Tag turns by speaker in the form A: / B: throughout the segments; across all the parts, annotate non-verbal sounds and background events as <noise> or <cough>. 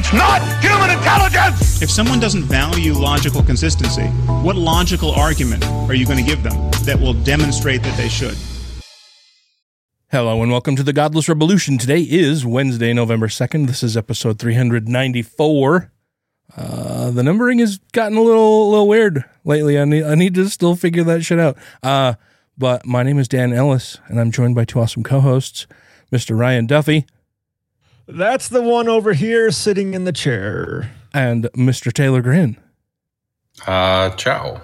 A: It's not human intelligence!
B: If someone doesn't value logical consistency, what logical argument are you going to give them that will demonstrate that they should?
C: Hello and welcome to the Godless Revolution. Today is Wednesday, November 2nd. This is episode 394. Uh, the numbering has gotten a little, a little weird lately. I need, I need to still figure that shit out. Uh, but my name is Dan Ellis and I'm joined by two awesome co-hosts, Mr. Ryan Duffy
D: That's the one over here sitting in the chair.
C: and Mr. Taylor Grin.
E: Uh, ciao.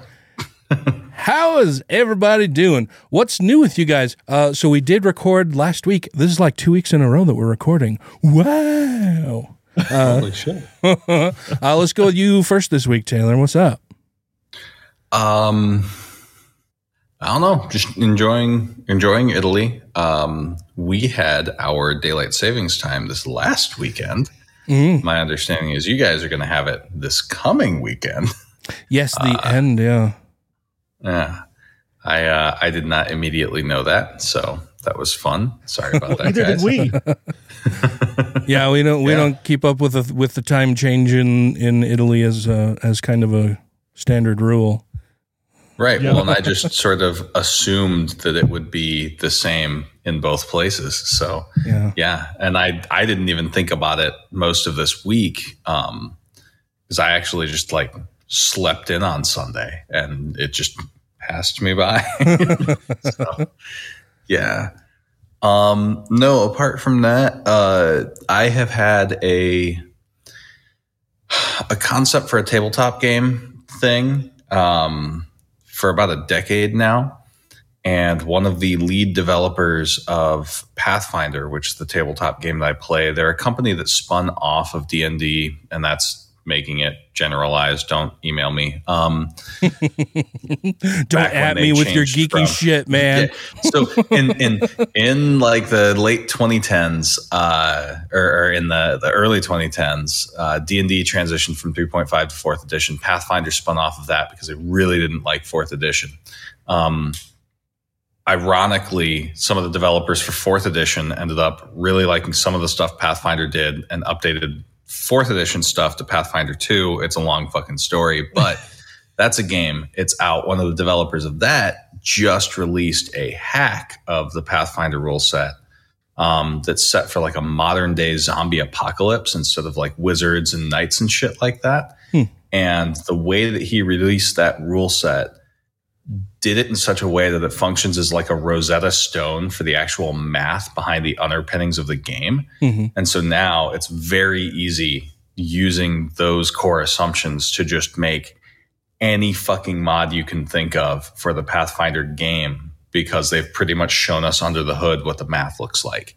C: How is everybody doing? What's new with you guys? Uh, so we did record last week. This is like two weeks in a row that we're recording. Wow. <laughs>
E: Holy shit. <laughs>
C: uh, let's go with you first this week, Taylor. What's up?
E: Um, I don't know. Just enjoying enjoying Italy. Um, we had our daylight savings time this last weekend.
C: Mm.
E: My understanding is you guys are going to have it this coming weekend.
C: Yes, the end. Yeah.
E: Yeah, I uh, I did not immediately know that, so that was fun. Sorry about <laughs> that,
D: Neither
E: guys.
D: did we. <laughs>
C: Yeah, we don't we
E: Yeah.
C: don't keep up with the with the time change in in Italy as uh, as kind of a standard rule.
E: Right.
D: Yeah.
E: Well, and I just sort of assumed that it would be the same in both places. So
C: Yeah.
E: yeah, and I I didn't even think about it most of this week um because I actually just like slept in on Sunday and it just passed me by. <laughs> so, yeah. Um no, apart from that, uh I have had a a concept for a tabletop game thing um for about a decade now. And one of the lead developers of Pathfinder, which is the tabletop game that I play, they're a company that spun off of D and D, and that's making it generalized. Don't email me. Um, <laughs>
C: Don't at me with your geeky
E: from-
C: shit, man.
E: yeah. So in in in like the late 2010s, uh, or, or in the the early 2010s, uh, D and D transitioned from 3.5 to fourth edition. Pathfinder spun off of that because they really didn't like fourth edition. Um, ironically, some of the developers for fourth edition ended up really liking some of the stuff Pathfinder did and updated fourth edition stuff to Pathfinder 2. It's a long fucking story, but <laughs> that's a game. It's out. One of the developers of that just released a hack of the Pathfinder rule set um, that's set for like a modern day zombie apocalypse instead of like wizards and knights and shit like that. And the way that he released that rule set did it in such a way that it functions as like a Rosetta Stone for the actual math behind the underpinnings of the game.
C: Mhm.
E: And so now it's very easy using those core assumptions to just make any fucking mod you can think of for the Pathfinder game because they've pretty much shown us under the hood what the math looks like.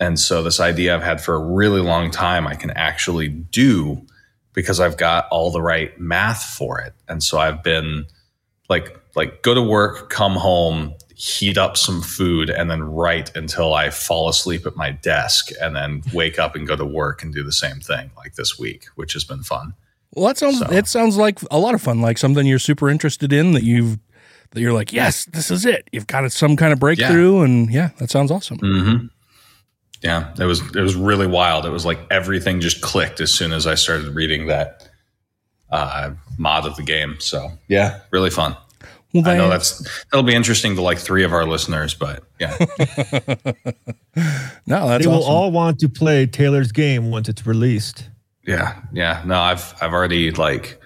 E: And so this idea I've had for a really long time, I can actually do because I've got all the right math for it. And so I've been like like go to work, come home, heat up some food, and then write until I fall asleep at my desk, and then wake up and go to work and do the same thing like this week, which has been fun.
C: Well, that sounds
E: So-
C: it sounds like a lot of fun, like something you're super interested in that you've that you're like, yes, this is it. You've got some kind of breakthrough, and yeah, that sounds awesome.
E: Mm-hmm. Yeah, it was it was really wild. It was like everything just clicked as soon as I started reading that uh, mod of the game. So yeah, really fun.
C: Well,
E: I know that's that'll be interesting to like three of our listeners, but yeah, <laughs>
C: no, that's
D: they will
C: awesome.
D: all want to play Taylor's game once it's released.
E: yeah, yeah. No, I've I've already like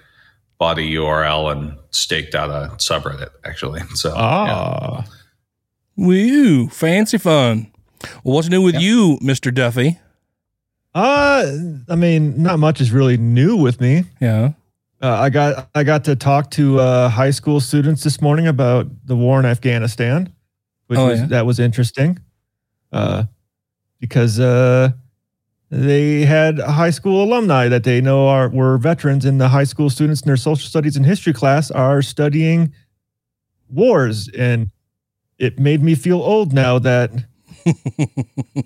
E: bought a URL and staked out a subreddit actually. So yeah.
D: Ah.
C: Woo, fancy fun. Well, what's new with you, Mister Duffy?
D: Uh, I mean, not much is really new with me.
C: Yeah.
D: Uh, I got I got to talk to uh, high school students this morning about the war in Afghanistan, which
C: Oh,
D: was
C: yeah.
D: that was interesting. Uh, because uh, they had high school alumni that they know are were veterans, and the high school students in their social studies and history class are studying wars, and it made me feel old now that <laughs>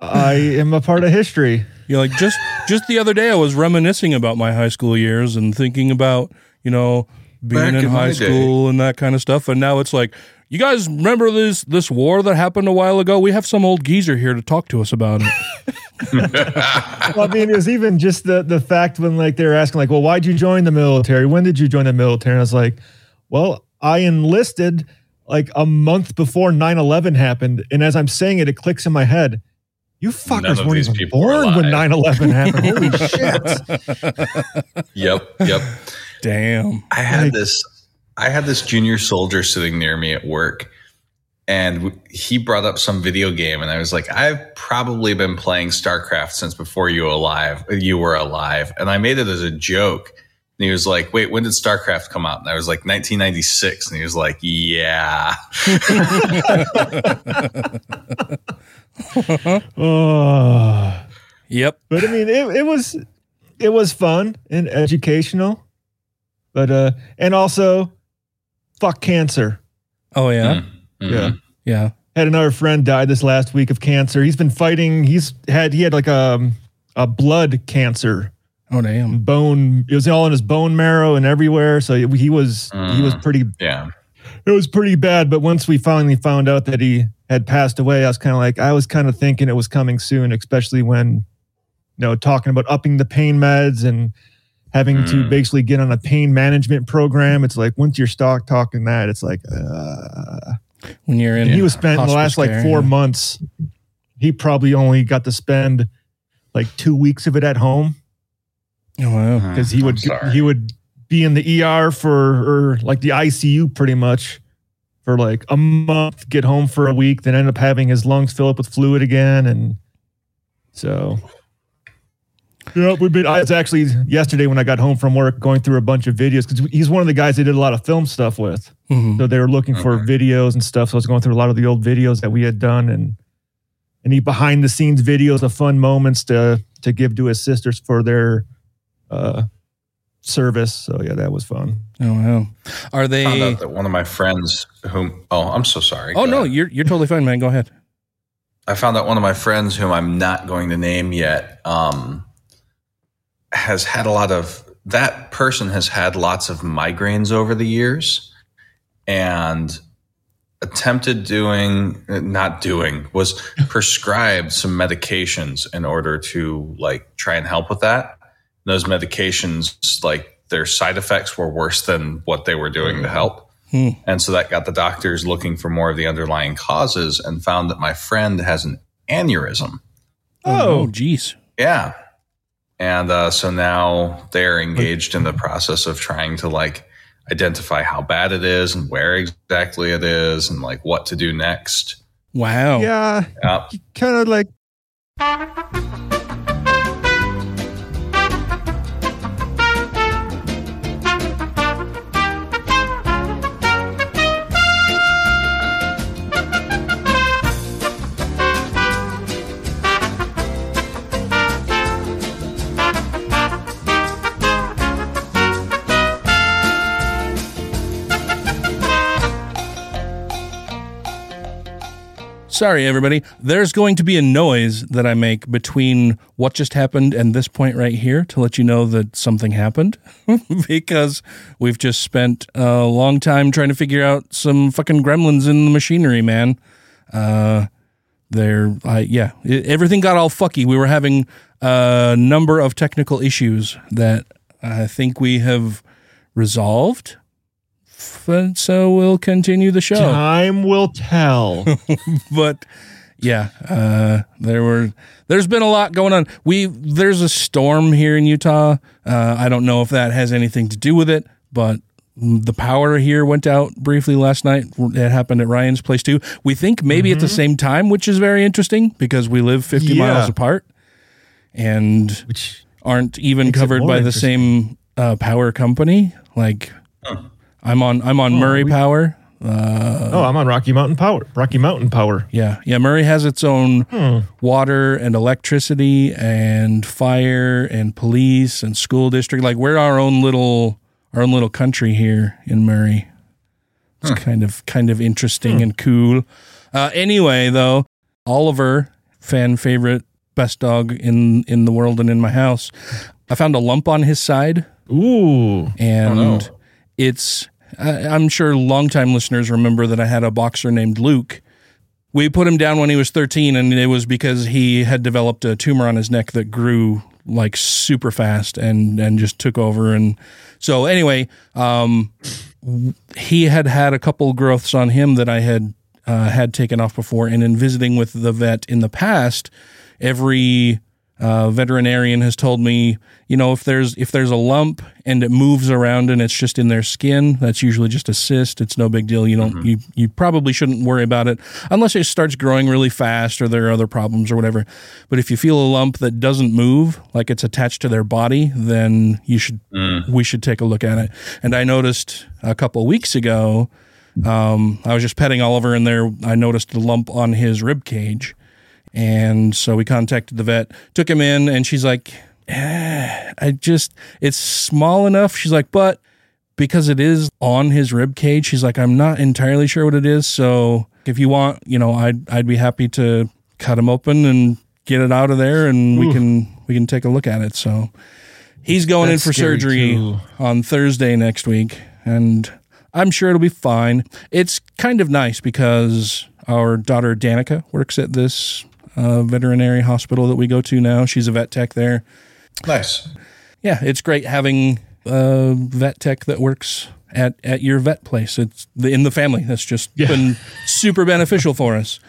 D: I am a part of history.
C: You're like just just the other day I was reminiscing about my high school years and thinking about, you know, being
E: Back
C: in
E: in
C: high
E: my day.
C: school and that kind of stuff. And now it's like, you guys remember this this war that happened a while ago? We have some old geezer here to talk to us about it. <laughs>
D: well, I mean, it was even just the the fact when like they were asking, like, well, why'd you join the military? When did you join the military? And I was like, well, I enlisted like a month before 9-11 happened. And as I'm saying it, it clicks in my head. You fuckers weren't
E: these
D: even
E: people
D: born when
E: alive.
D: 9-11 happened. Holy <laughs> shit.
E: Yep, yep.
C: Damn.
E: I had
D: Like-
E: this I had this junior soldier sitting near me at work and he brought up some video game and I was like I've probably been playing StarCraft since before you alive you were alive and I made it as a joke and he was like wait when did StarCraft come out and I was like 1996 and he was like yeah <laughs> <laughs>
D: oh. <laughs>
C: Yep.
D: But I mean, it, it was it was fun and educational. But uh and also fuck cancer.
C: Oh yeah.
E: Mhm.
D: Yeah.
C: Yeah.
D: Had another friend die this last week of cancer. He's been fighting. He's had he had like a a blood cancer,
C: Oh damn.
D: bone. It was all in his bone marrow and everywhere. So he was he was
E: Mm.
D: pretty.
E: yeah
D: It was pretty bad. But once we finally found out that he had passed away, I was kind of like I was kind of thinking it was coming soon, especially when you know talking about upping the pain meds and having to
E: Mm.
D: basically get on a pain management program. It's like once you're stock talking that, it's like. uh
C: When you're in
D: and he was spent in the
C: hospice
D: last like four
C: yeah.
D: months. He probably only got to spend like two weeks of it at home
C: Oh wow.
D: because he would he would be in the ER for or like the ICU pretty much for like a month, get home for a week, then end up having his lungs fill up with fluid again, and so. Yeah, we've been. I was actually yesterday when I got home from work going through a bunch of videos because he's one of the guys they did a lot of film stuff with.
C: Mhm.
D: So they were looking for videos and stuff. So I was going through a lot of the old videos that we had done and any behind the scenes videos of fun moments to to give to his sisters for their uh service. So yeah, that was fun.
C: Oh wow. Are they
E: found out that one of my friends whom oh I'm so sorry
C: Oh
E: Go
C: no,
E: ahead.
C: you're you're totally fine, man. Go ahead.
E: I found out one of my friends, whom I'm not going to name yet, um, has had a lot of that person has had lots of migraines over the years and attempted doing not doing was prescribed some medications in order to like try and help with that those medications like their side effects were worse than what they were doing to help
C: Hmm.
E: and so that got the doctors looking for more of the underlying causes and found that my friend has an aneurysm.
C: Oh, jeez.
E: Yeah. And uh, so now they're engaged in the process of trying to like identify how bad it is and where exactly it is and like what to do next.
C: Wow.
D: Yeah,
E: Yep.
D: kind of like
C: Sorry, everybody. There's going to be a noise that I make between what just happened and this point right here to let you know that something happened <laughs> because we've just spent a long time trying to figure out some fucking gremlins in the machinery, man. Uh, they're, uh, yeah, it, everything got all fucky. We were having a number of technical issues that I think we have resolved. F- So we'll continue the show
D: time will tell. <laughs>
C: but yeah, uh, there were there's been a lot going on. We there's a storm here in Utah. Uh, I don't know if that has anything to do with it, but the power here went out briefly last night. It happened at Ryan's place too. We think maybe at the same time, which is very interesting because we live 50
D: Yeah.
C: miles apart and
D: Which
C: aren't even covered by the same uh, power company. Like I'm on I'm on oh, Murray
D: we-
C: Power.
D: oh, uh, I'm on Rocky Mountain Power. Rocky Mountain Power.
C: Yeah, yeah. Murray has its own hmm. water and electricity and fire and police and school district. Like we're our own little our own little country here in Murray. It's hmm. kind of kind of interesting hmm. and cool. Uh, anyway, though, Oliver, fan favorite, best dog in in the world and in my house. I found a lump on his side
D: Ooh.
C: and oh, it's I'm sure longtime listeners remember that I had a boxer named Luke. We put him down when he was 13, and it was because he had developed a tumor on his neck that grew like super fast and and just took over. And so anyway, um, he had had a couple growths on him that I had uh, had taken off before, and in visiting with the vet in the past, every uh, veterinarian has told me, you know, if there's if there's a lump and it moves around and it's just in their skin, that's usually just a cyst. It's no big deal. You don't you you probably shouldn't worry about it unless it starts growing really fast or there are other problems or whatever. But if you feel a lump that doesn't move, like it's attached to their body, then you should we should take a look at it. And I noticed a couple weeks ago, um, I was just petting Oliver and there I noticed a lump on his rib cage. And so we contacted the vet, took him in, and she's like, eh, I just, it's small enough. She's like, but because it is on his rib cage, she's like, I'm not entirely sure what it is. So if you want, you know, I'd, I'd be happy to cut him open and get it out of there and we can, we can take a look at it. So he's going
D: That's
C: in for surgery
D: too.
C: on Thursday next week. And I'm sure it'll be fine. It's kind of nice because our daughter Danica works at this uh, veterinary hospital that we go to now. She's a vet tech there.
E: Nice.
C: Yeah, it's great having a vet tech that works at, at your vet place. It's the, in the family. That's just
D: Yeah.
C: been <laughs> super beneficial for us.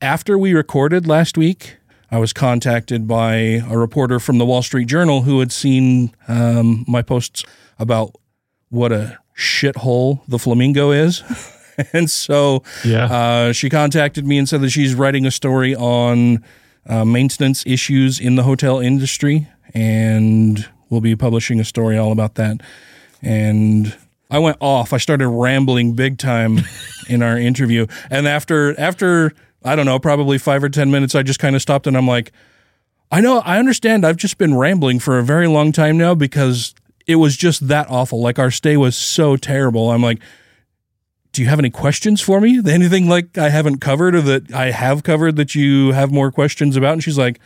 C: After we recorded last week, I was contacted by a reporter from the Wall Street Journal who had seen um, my posts about what a shithole the flamingo is. <laughs> <laughs> and so
D: Yeah.
C: uh, she contacted me and said that she's writing a story on uh, maintenance issues in the hotel industry, and we'll be publishing a story all about that. And I went off. I started rambling big time <laughs> in our interview, and after after I don't know, probably five or ten minutes, I just kind of stopped and I'm like, I know, I understand. I've just been rambling for a very long time now because it was just that awful. Like our stay was so terrible. I'm like, do you have any questions for me? Anything like I haven't covered or that I have covered that you have more questions about? And she's like,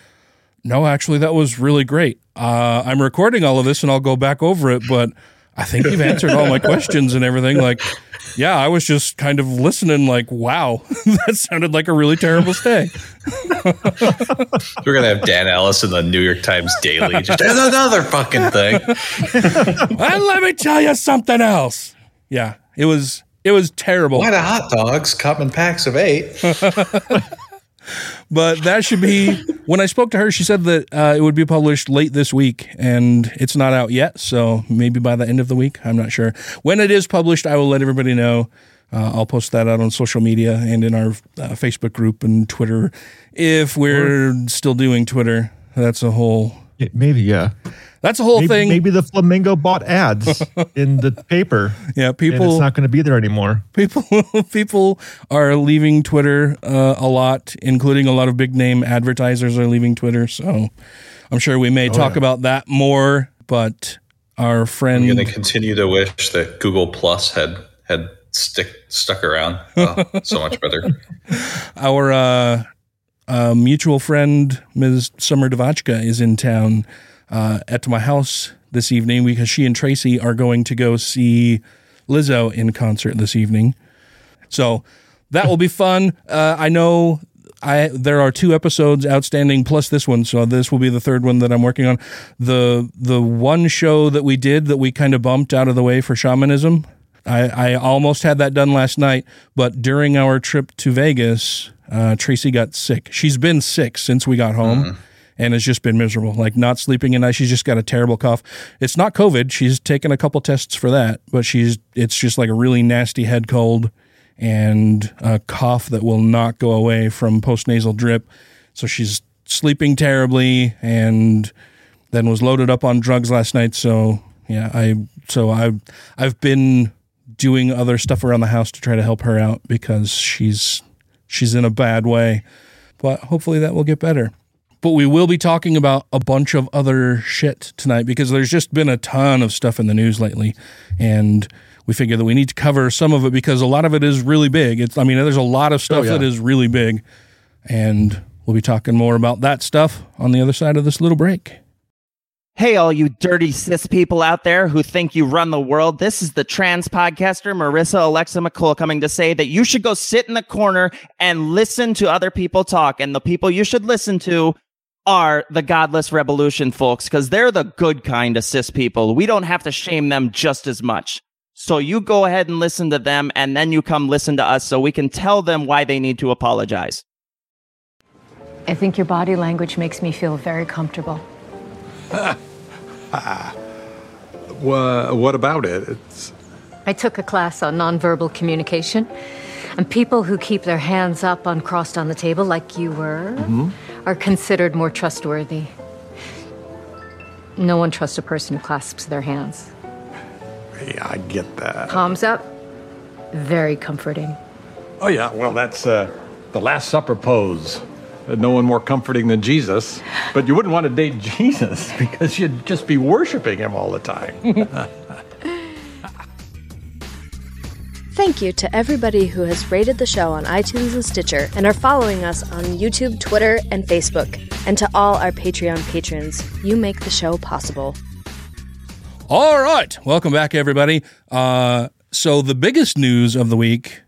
C: no, actually, that was really great. Uh, I'm recording all of this and I'll go back over it, but I think you've answered all my questions and everything. Like, yeah, I was just kind of listening, like, wow, <laughs> that sounded like a really terrible stay.
E: We're gonna have Dan Ellis in the New York Times Daily. Just "There's another fucking thing. <laughs>
C: and let me tell you something else. Yeah, it was it was terrible.
E: Why the hot dogs come in packs of eight? <laughs>
C: But that should be when I spoke to her. She said that uh, it would be published late this week, and it's not out yet. So maybe by the end of the week, I'm not sure. When it is published, I will let everybody know. Uh, I'll post that out on social media and in our uh, Facebook group and Twitter. If we're still doing Twitter, that's a whole
D: Yeah, Maybe, yeah.
C: that's a whole
D: Maybe,
C: thing.
D: maybe the flamingo bought ads <laughs> in the paper.
C: yeah,
D: and
C: people
D: it's not going to be there anymore.
C: people <laughs> people are leaving Twitter uh, a lot, including a lot of big name advertisers are leaving Twitter. So I'm sure we may talk about that more. But our friend,
E: I'm gonna continue to wish that Google Plus had had stick stuck around. Oh, so much better. <laughs>
C: our uh, uh, mutual friend, Ms. Summer Devachka, is in town uh, at my house this evening because she and Tracy are going to go see Lizzo in concert this evening. So that will be <laughs> fun. Uh, I know I there are two episodes outstanding plus this one, so this will be the third one that I'm working on. the The one show that we did that we kind of bumped out of the way for shamanism. I, I almost had that done last night, but during our trip to Vegas, uh, Tracy got sick. She's been sick since we got home. And has just been miserable, like not sleeping at night. She's just got a terrible cough. It's not COVID. She's taken a couple tests for that, but she's it's just like a really nasty head cold and a cough that will not go away from postnasal drip. So she's sleeping terribly and then was loaded up on drugs last night. So yeah, I so I I've been doing other stuff around the house to try to help her out because she's she's in a bad way. But hopefully that will get better. But we will be talking about a bunch of other shit tonight because there's just been a ton of stuff in the news lately. And we figure that we need to cover some of it because a lot of it is really big. It's I mean, there's a lot of stuff oh,
D: yeah.
C: that is really big. And we'll be talking more about that stuff on the other side of this little break.
F: Hey, all you dirty cis people out there who think you run the world. This is the trans podcaster, Marissa Alexa McCool, coming to say that you should go sit in the corner and listen to other people talk. And the people you should listen to are the godless revolution folks, because they're the good kind of cis people. We don't have to shame them just as much. So you go ahead and listen to them, and then you come listen to us so we can tell them why they need to apologize.
G: I think your body language makes me feel very comfortable. <laughs>
H: Wha what about it? It's
G: I took a class on nonverbal communication, and people who keep their hands up uncrossed on the table, like you were, are considered more trustworthy. No one trusts a person who clasps their hands.
H: yeah, I get that.
G: Palms up, very comforting.
H: Oh yeah, well that's uh, the Last Supper pose. No one more comforting than Jesus. But you wouldn't want to date Jesus <laughs> because you'd just be worshiping him all the time. <laughs>
I: Thank you to everybody who has rated the show on iTunes and Stitcher and are following us on YouTube, Twitter, and Facebook. And to all our Patreon patrons, you make the show possible.
C: All right, welcome back, everybody. Uh, so the biggest news of the week,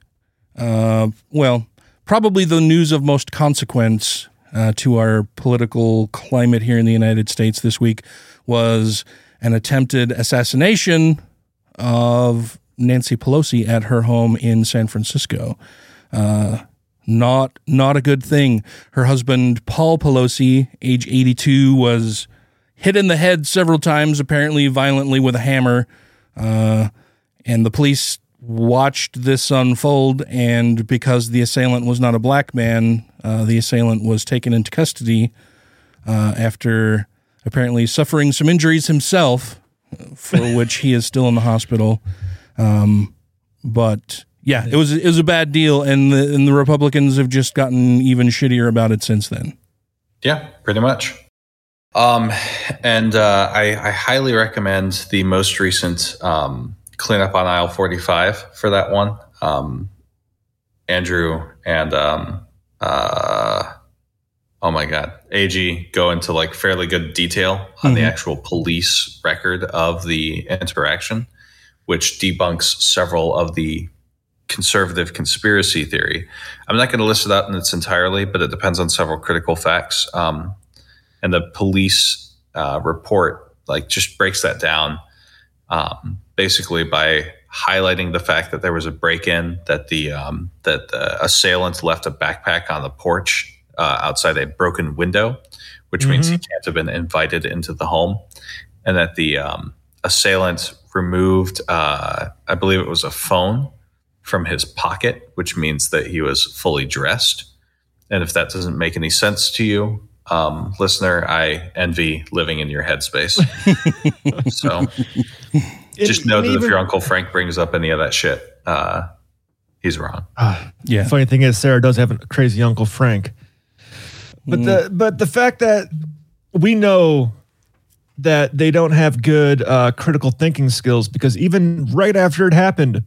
C: uh, well, probably the news of most consequence uh, to our political climate here in the United States this week, was an attempted assassination of Nancy Pelosi at her home in San Francisco. Uh, not not a good thing. Her husband Paul Pelosi, age 82, was hit in the head several times, apparently violently with a hammer. Uh, and the police watched this unfold. And because the assailant was not a black man, uh, the assailant was taken into custody uh, after apparently suffering some injuries himself, for <laughs> which he is still in the hospital. Um, but yeah, it was it was a bad deal, and the and the Republicans have just gotten even shittier about it since then.
E: Yeah, pretty much. Um, and uh, I, I highly recommend the most recent um, cleanup on aisle 45 for that one. Um, Andrew and um, uh, oh my god, AG go into like fairly good detail on the
C: Mhm.
E: actual police record of the interaction, which debunks several of the conservative conspiracy theory. I'm not going to list it out in its entirely, but it depends on several critical facts. Um, and the police uh, report like just breaks that down um, basically by highlighting the fact that there was a break-in that the um, that the assailant left a backpack on the porch uh, outside a broken window, which means he can't have been invited into the home, and that the um, assailant removed, uh, I believe it was a phone from his pocket, which means that he was fully dressed. And if that doesn't make any sense to you, um, listener, I envy living in your headspace. <laughs> so just know
D: and
E: that if your Uncle Frank brings up any of that shit, uh, he's wrong.
C: Yeah.
D: Funny thing is, Sarah does have a crazy Uncle Frank. But the but the fact that we know that they don't have good uh, critical thinking skills because even right after it happened,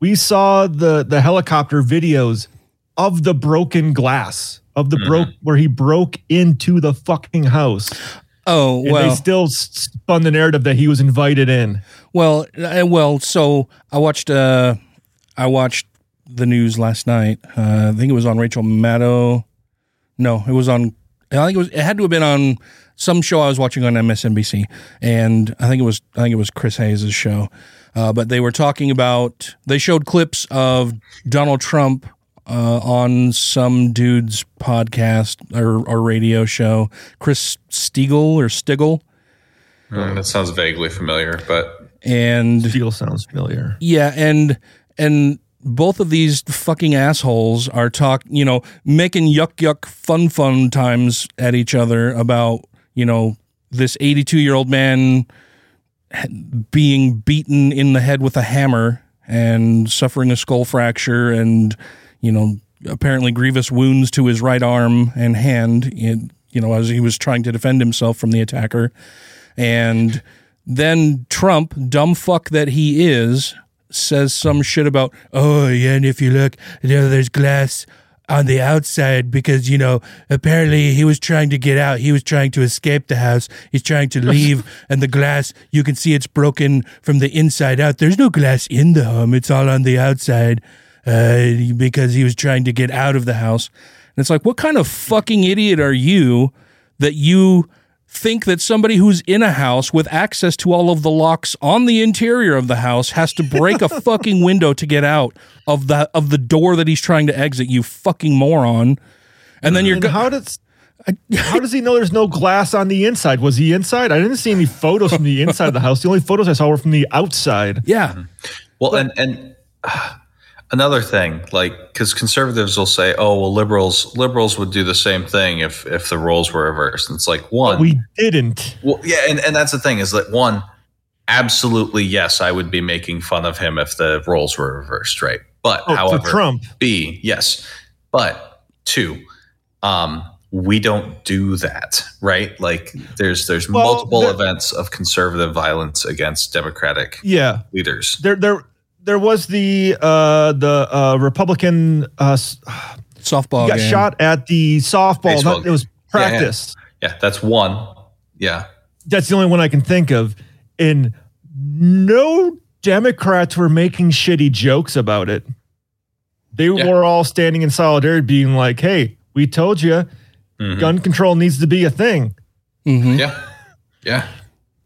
D: we saw the the helicopter videos of the broken glass of the broke where he broke into the fucking house.
C: Oh
D: And
C: well,
D: they still s- spun the narrative that he was invited in.
C: Well, uh, well, so I watched uh I watched the news last night. Uh, I think it was on Rachel Maddow. No, it was on I think it was it had to have been on some show I was watching on MSNBC and I think it was I think it was Chris Hayes' show. Uh, but they were talking about they showed clips of Donald Trump uh, on some dude's podcast or, or radio show, Chris Stiegel or Stigel.
E: Mm, that sounds vaguely familiar, but
C: and
D: Steel sounds familiar.
C: Yeah, and and both of these fucking assholes are talk, you know, making yuck yuck fun fun times at each other about, you know, this 82 year old man being beaten in the head with a hammer and suffering a skull fracture and, you know, apparently grievous wounds to his right arm and hand, you know, as he was trying to defend himself from the attacker. And then Trump, dumb fuck that he is, says some shit about, oh, yeah, and if you look, you know, there's glass on the outside because, you know, apparently he was trying to get out. He was trying to escape the house. He's trying to leave, <laughs> and the glass, you can see it's broken from the inside out. There's no glass in the home, it's all on the outside uh, because he was trying to get out of the house. And it's like, what kind of fucking idiot are you that you think that somebody who's in a house with access to all of the locks on the interior of the house has to break a <laughs> fucking window to get out of the of the door that he's trying to exit you fucking moron and then you're
D: And
C: go-
D: how does <laughs> how does he know there's no glass on the inside? Was he inside? I didn't see any photos from the inside of the house. The only photos I saw were from the outside.
C: Yeah.
E: Well, and and uh, another thing, like because conservatives will say, "Oh, well, liberals liberals would do the same thing if if the roles were reversed." And it's like one,
D: We didn't.
E: well, yeah, and and that's the thing is that one, absolutely yes, I would be making fun of him if the roles were reversed, right? But
D: Oh,
E: however,
D: Trump.
E: B, yes, but two, um, we don't do that, right? Like there's there's
D: Well,
E: multiple events of conservative violence against Democratic
D: Yeah.
E: leaders.
D: There there there was the uh the uh Republican uh
C: softball
D: he got
C: game.
D: shot at the softball.
E: Baseball
D: Not- it was
E: game. Yeah, yeah.
D: practice.
E: Yeah, that's one. Yeah.
D: That's the only one I can think of. And no Democrats were making shitty jokes about it. They were all standing in solidarity, being like, "Hey, we told you,
E: Mm-hmm.
D: gun control needs to be a thing."
E: Yeah. Yeah.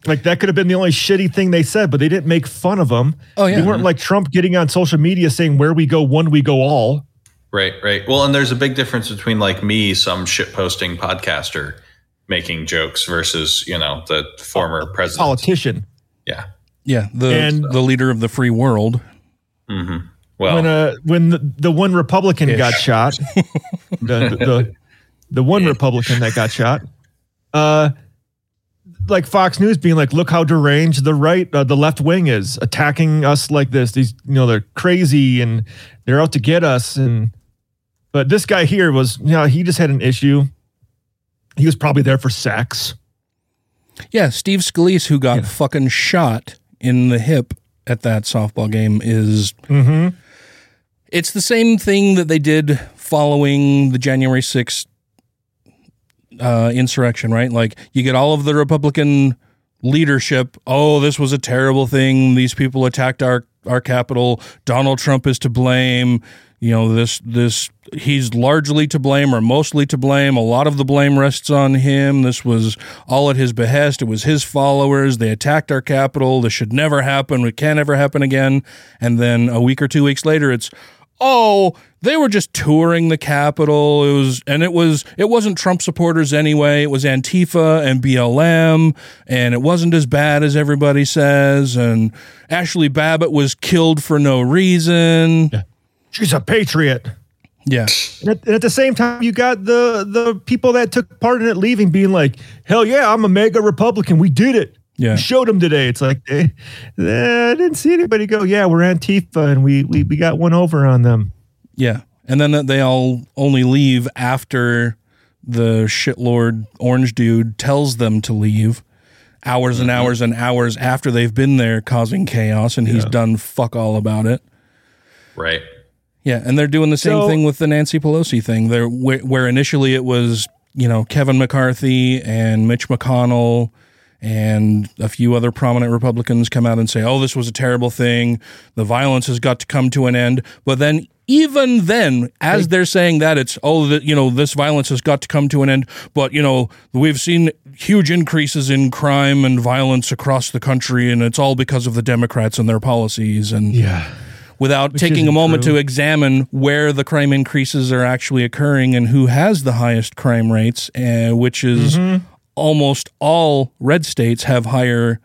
D: Like that could have been the only shitty thing they said, but they didn't make fun of them.
C: Oh, yeah.
D: they weren't like Trump getting on social media saying, "Where we go, one we go all."
E: Right, right. Well, and there's a big difference between like me, some shit posting podcaster making jokes versus, you know, the former president.
D: Politician.
E: Yeah.
C: Yeah, the
D: And-
C: the leader of the free world.
E: Mm-hmm. Well,
D: when uh when the, the one Republican
C: Ish.
D: got shot, <laughs> the, the the the one Republican that got shot, uh, like Fox News being like, look how deranged the right, uh, the left wing is attacking us like this. These, you know, they're crazy and they're out to get us. And but this guy here was, you know, he just had an issue. He was probably there for sex.
C: Yeah, Steve Scalise, who got fucking shot in the hip at that softball game, is.
D: Mm-hmm.
C: It's the same thing that they did following the January 6th uh, insurrection, right? Like, you get all of the Republican leadership. Oh, this was a terrible thing. These people attacked our our capital. Donald Trump is to blame. You know this this he's largely to blame or mostly to blame. A lot of the blame rests on him. This was all at his behest. It was his followers. They attacked our capital. This should never happen. It can't ever happen again. And then a week or two weeks later, it's oh they were just touring the capitol it was and it was it wasn't trump supporters anyway it was antifa and blm and it wasn't as bad as everybody says and ashley babbitt was killed for no reason
D: She's a patriot.
C: yeah
D: And at, and at the same time, you got the the people that took part in it leaving, being like, "Hell yeah, I'm a MAGA Republican. We did it.
C: Yeah.
D: We showed them today." It's like eh, eh, I didn't see anybody go, "Yeah, we're Antifa and we we we got one over on them."
C: Yeah. And then they all only leave after the shitlord orange dude tells them to leave hours and mm-hmm. hours and hours after they've been there causing chaos and he's done fuck all about it.
E: Right.
C: Yeah, and they're doing the same
D: So-
C: thing with the Nancy Pelosi thing. There, where, where initially it was, you know, Kevin McCarthy and Mitch McConnell and a few other prominent Republicans come out and say, "Oh, this was a terrible thing. The violence has got to come to an end." But then, even then, as they're saying that, it's, "Oh, that you know, this violence has got to come to an end." But you know, we've seen huge increases in crime and violence across the country, and it's all because of the Democrats and their policies. And
D: Yeah.
C: without
D: Which
C: taking a moment
D: true.
C: to examine where the crime increases are actually occurring and who has the highest crime rates, uh, which is
D: Mm-hmm.
C: Almost all red states have higher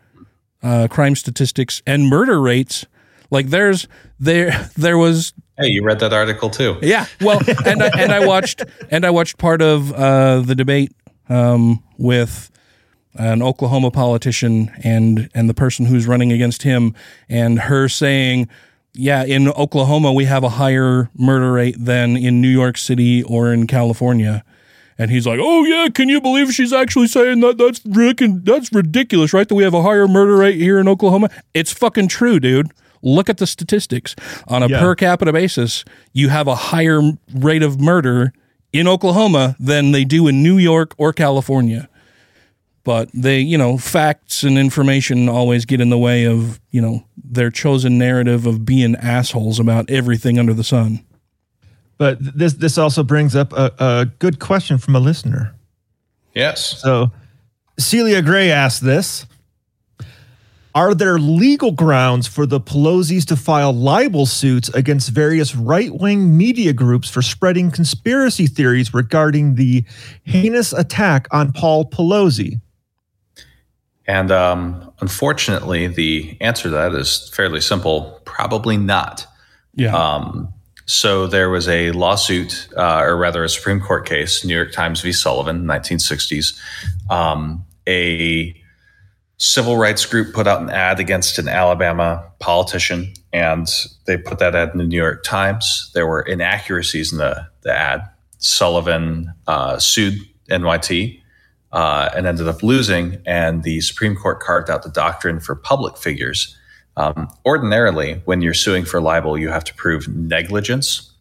C: uh, crime statistics and murder rates. Like there's there <laughs> there was
E: Hey, you read that article too.
C: yeah well and I, and I watched <laughs> and I watched part of uh, the debate um, with an Oklahoma politician and and the person who's running against him and her saying yeah, in Oklahoma, we have a higher murder rate than in New York City or in California. And he's like, "Oh yeah, can you believe she's actually saying that? That's ridic- that's ridiculous, right? That we have a higher murder rate here in Oklahoma. It's fucking true, dude. Look at the statistics. On a
D: Yeah.
C: per capita basis, you have a higher rate of murder in Oklahoma than they do in New York or California. But they, you know, facts and information always get in the way of, you know, their chosen narrative of being assholes about everything under the sun.
D: But this this also brings up a, a good question from a listener.
E: Yes.
D: So Celia Gray asked this. Are there legal grounds for the Pelosi's to file libel suits against various right wing media groups for spreading conspiracy theories regarding the heinous attack on Paul Pelosi?
E: And um, unfortunately, the answer to that is fairly simple. Probably not.
C: Yeah.
E: Um, so there was a lawsuit, uh, or rather, a Supreme Court case, New York Times v. Sullivan, 1960s. Um, a civil rights group put out an ad against an Alabama politician, and they put that ad in the New York Times. There were inaccuracies in the, the ad. Sullivan uh, sued NYT uh, and ended up losing, and the Supreme Court carved out the doctrine for public figures. Um, ordinarily, when you're suing for libel, you have to prove negligence,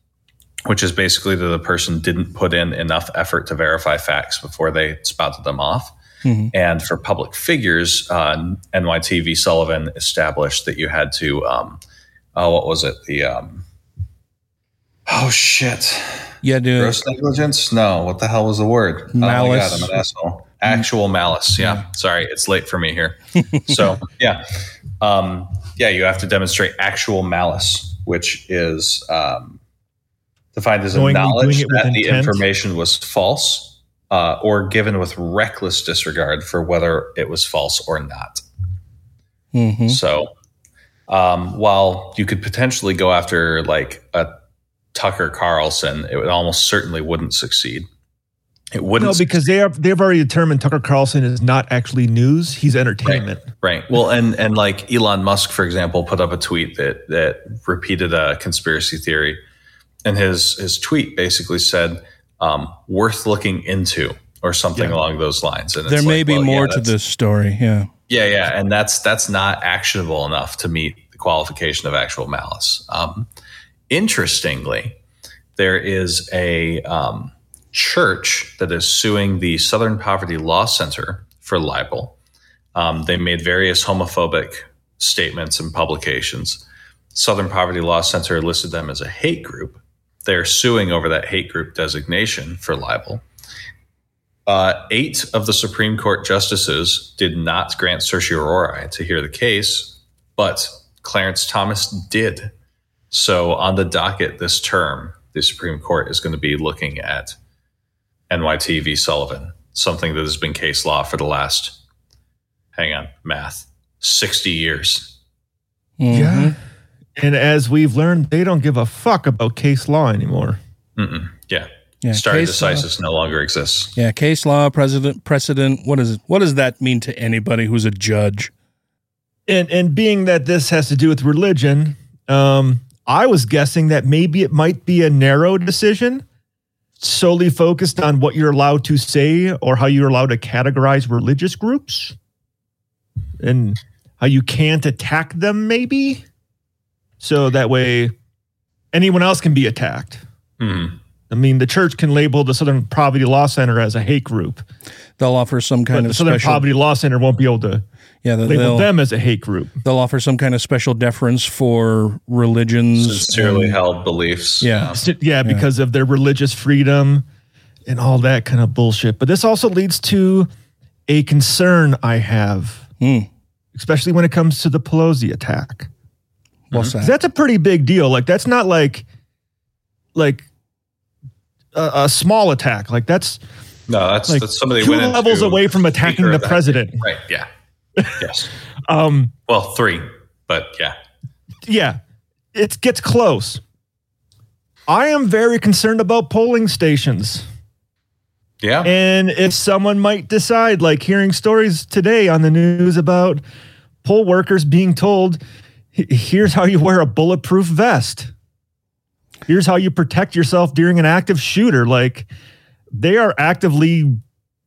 E: which is basically that the person didn't put in enough effort to verify facts before they spouted them off.
C: Mhm.
E: And for public figures, uh, NYT v. Sullivan established that you had to, um, oh, what was it? The, um, oh shit.
C: Yeah, dude.
E: Gross negligence? No. What the hell was the word? Oh my
C: Malice.
E: God, I'm an asshole. Actual malice. Yeah. Sorry. It's late for me here. so, <laughs> yeah. Um, yeah, you have to demonstrate actual malice, which is um, defined as a knowledge that the
D: intent?
E: information was false uh, or given with reckless disregard for whether it was false or not.
C: Mhm.
E: So, um, while you could potentially go after like a Tucker Carlson, it would almost certainly wouldn't succeed. It wouldn't
D: No, because they are they've already determined Tucker Carlson is not actually news; he's entertainment.
E: Right. Well, and and like Elon Musk, for example, put up a tweet that that repeated a conspiracy theory, and his his tweet basically said um, "worth looking into" or something along those lines. And
C: There
E: it's
C: may
E: like,
C: be
E: well, yeah,
C: more to this story. Yeah.
E: Yeah, yeah, and that's that's not actionable enough to meet the qualification of actual malice. Um, interestingly, there is a um, church that is suing the Southern Poverty Law Center for libel. Um, they made various homophobic statements and publications. Southern Poverty Law Center listed them as a hate group. They're suing over that hate group designation for libel. Uh, eight of the Supreme Court justices did not grant certiorari to hear the case, but Clarence Thomas did. So, on the docket this term, the Supreme Court is going to be looking at NYT v. Sullivan, something that has been case law for the last, hang on, math, 60 years.
D: Yeah. And as we've learned, they don't give a fuck about case law anymore.
E: Mm-mm. Yeah.
C: Yeah,
E: Stare
C: case law.
E: decisis no longer exists.
C: Yeah, case law, precedent, precedent. What is what does that mean to anybody who's a judge?
D: And and being that this has to do with religion, um, I was guessing that maybe it might be a narrow decision, solely focused on what you're allowed to say or how you're allowed to categorize religious groups, and how you can't attack them. Maybe, so that way, anyone else can be attacked.
E: Mhm.
D: I mean, the church can label the Southern Poverty Law Center as a hate group.
C: They'll offer some
D: But
C: kind
D: the
C: of
D: Southern
C: special.
D: Poverty Law Center won't be able to
C: yeah, they-
D: label
C: they'll
D: them as a hate group.
C: they'll offer some kind of special deference for religions.
E: Sincerely
C: and-
E: held beliefs.
C: Yeah.
D: Si- yeah, because of their religious freedom and all that kind of bullshit. But this also leads to a concern I have,
C: Hmm.
D: especially when it comes to the Pelosi attack.
C: What's
D: 'Cause
C: that?
D: That's a pretty big deal. Like that's not like like a, a small attack. Like that's
E: No, that's,
D: like
E: that's somebody
D: two
E: went
D: levels away from attacking the
E: that-
D: president.
E: Right. Yeah. <laughs> yes.
D: Um,
E: Well, three, but yeah.
D: yeah, it gets close. I am very concerned about polling stations.
E: Yeah.
D: And if someone might decide, like hearing stories today on the news about poll workers being told, Here's how you wear a bulletproof vest. Here's how you protect yourself during an active shooter. Like they are actively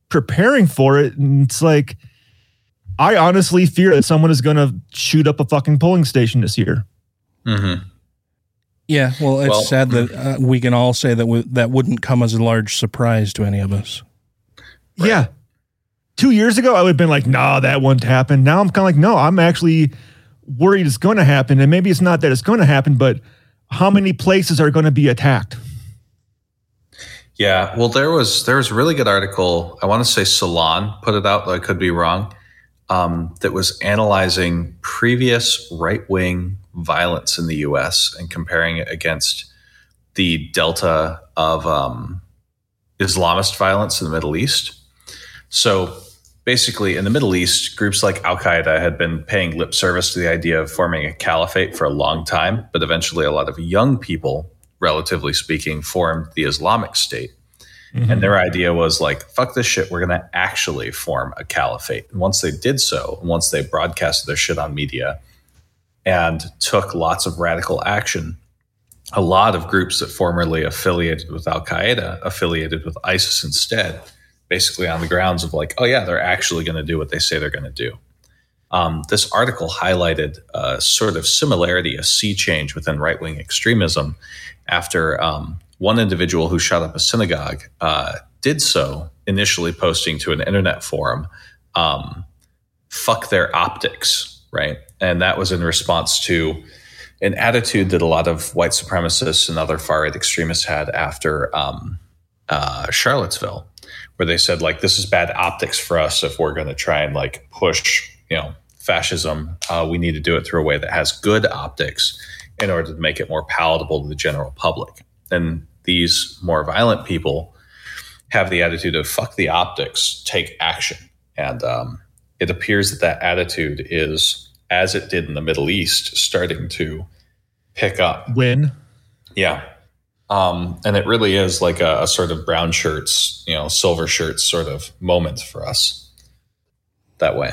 D: preparing for it. And it's like, I honestly fear that someone is going to shoot up a fucking polling station this year.
E: Mm-hmm.
C: Yeah, well, it's
E: Well-
C: sad that uh, we can all say that w- that wouldn't come as a large surprise to any of us.
D: Yeah. Two years ago, I would have been like, nah, that won't happen. Now I'm kind of like, no, I'm actually worried it's going to happen. And maybe it's not that it's going to happen, but how many places are going to be attacked?
E: Yeah, well, there was there was a really good article. I want to say Salon put it out, though I could be wrong. Um, that was analyzing previous right wing violence in the U.S. and comparing it against the delta of um, Islamist violence in the Middle East. So basically, in the Middle East, groups like Al Qaeda had been paying lip service to the idea of forming a caliphate for a long time, but eventually, a lot of young people, relatively speaking, formed the Islamic State. And mm-hmm. their idea was like, fuck this shit, we're going to actually form a caliphate. And once they did so, once they broadcasted their shit on media and took lots of radical action, a lot of groups that formerly affiliated with Al Qaeda affiliated with ISIS instead, basically on the grounds of like, oh, yeah, they're actually going to do what they say they're going to do. Um, this article highlighted a sort of similarity, a sea change within right wing extremism after um, one individual who shot up a synagogue uh, did so, initially posting to an internet forum, um, fuck their optics, right? And that was in response to an attitude that a lot of white supremacists and other far right extremists had after um, uh, Charlottesville, where they said, like, this is bad optics for us if we're going to try and like push, you know, fascism. Uh, we need to do it through a way that has good optics in order to make it more palatable to the general public. And these more violent people have the attitude of fuck the optics, take action. And um, it appears that that attitude is, as it did in the Middle East, starting to pick up.
D: Win.
E: Yeah. Um, and it really is like a, a sort of brown shirts, you know, silver shirts sort of moment for us that way.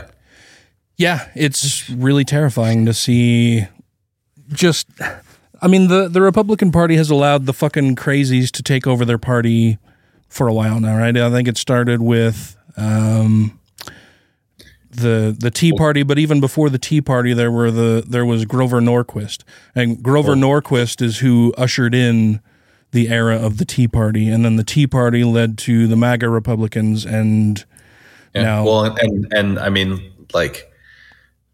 C: Yeah, it's really terrifying to see just I mean the the Republican Party has allowed the fucking crazies to take over their party for a while now, right? I think it started with um the the Tea Party, but even before the Tea Party there were the there was Grover Norquist. And Grover Norquist is who ushered in the era of the Tea Party and then the Tea Party led to the MAGA Republicans and
E: Yeah.
C: now
E: well, and, and and I mean, like,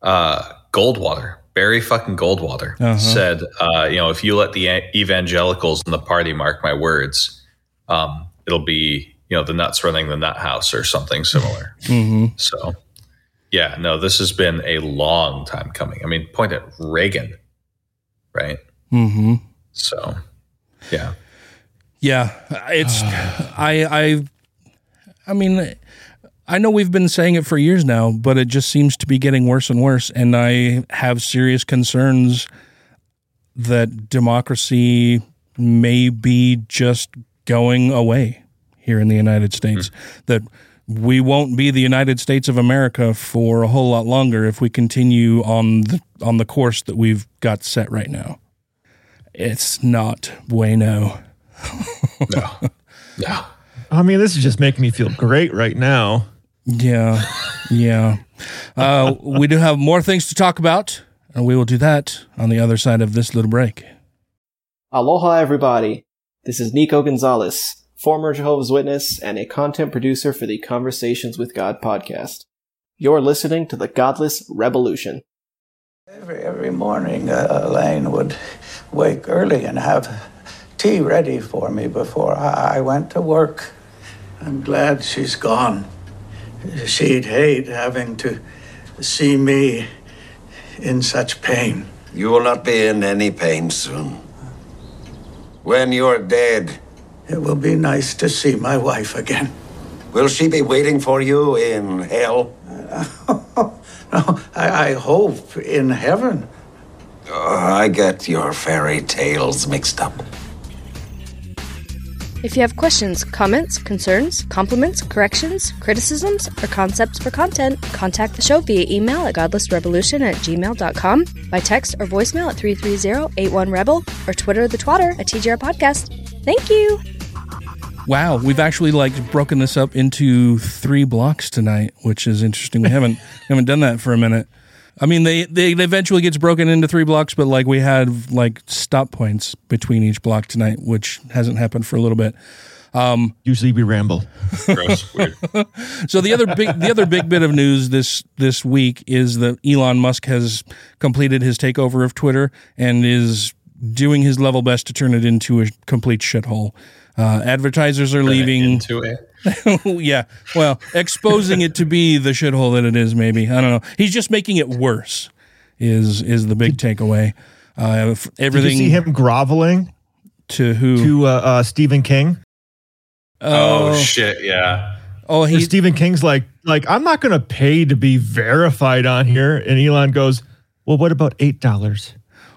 E: uh, Goldwater, Barry fucking Goldwater
C: Uh-huh.
E: said, uh, you know, if you let the evangelicals in the party mark my words, um, it'll be you know the nuts running the nut house or something similar. <laughs>
C: Mhm.
E: So, yeah, no, this has been a long time coming. I mean, point at Reagan, right?
C: Mm-hmm.
E: So, yeah.
C: Yeah, it's <sighs> I I I mean I know we've been saying it for years now, but it just seems to be getting worse and worse and I have serious concerns that democracy may be just going away here in the United States hmm. that we won't be the United States of America for a whole lot longer if we continue on the on the course that we've got set right now. It's not bueno.
E: No. <laughs> No.
D: I mean, this is just making me feel great right now.
C: Yeah, yeah. Uh, we do have more things to talk about, and we will do that on the other side of this little break.
J: Aloha, everybody. This is Nico Gonzalez, former Jehovah's Witness and a content producer for the Conversations with God podcast. You're listening to the Godless Revolution.
K: Every, every morning, uh, Elaine would wake early and have tea ready for me before I, went to work. I'm glad she's gone. She'd hate having to see me in such pain.
L: You will not be in any pain soon. When you're dead,
K: It will be nice to see my wife again.
L: will she be waiting for you in hell? <laughs>
K: No, I, I hope in heaven.
L: Oh, I get your fairy tales mixed up.
I: If you have questions, comments, concerns, compliments, corrections, criticisms, or concepts for content, contact the show via email at godlessrevolution at gmail.com, by text or voicemail at 330-81-REBEL, or Twitter the twatter at TGR Podcast. Thank you!
C: Wow, we've actually like broken this up into three blocks tonight, which is interesting. We haven't <laughs> haven't done that for a minute. I mean, they, they it eventually gets broken into three blocks, but like we had like stop points between each block tonight, which hasn't happened for a little bit. Um,
D: Usually we ramble. <laughs>
E: Gross, weird. <laughs>
C: so the other big the other big bit of news this this week is that Elon Musk has completed his takeover of Twitter and is doing his level best to turn it into a complete shithole. Uh, advertisers are leaving.
E: Into it. <laughs>
C: yeah, well, exposing it to be the shithole that it is. Maybe I don't know. He's just making it worse. Is is the big takeaway? Uh, everything.
D: Did you see him groveling
C: to who?
D: to uh, uh, Stephen King?
E: Oh, shit, yeah.
C: Oh,
D: Where
C: he
D: Stephen King's like, like I'm not going to pay to be verified on here, and Elon goes, "Well, what about eight dollars?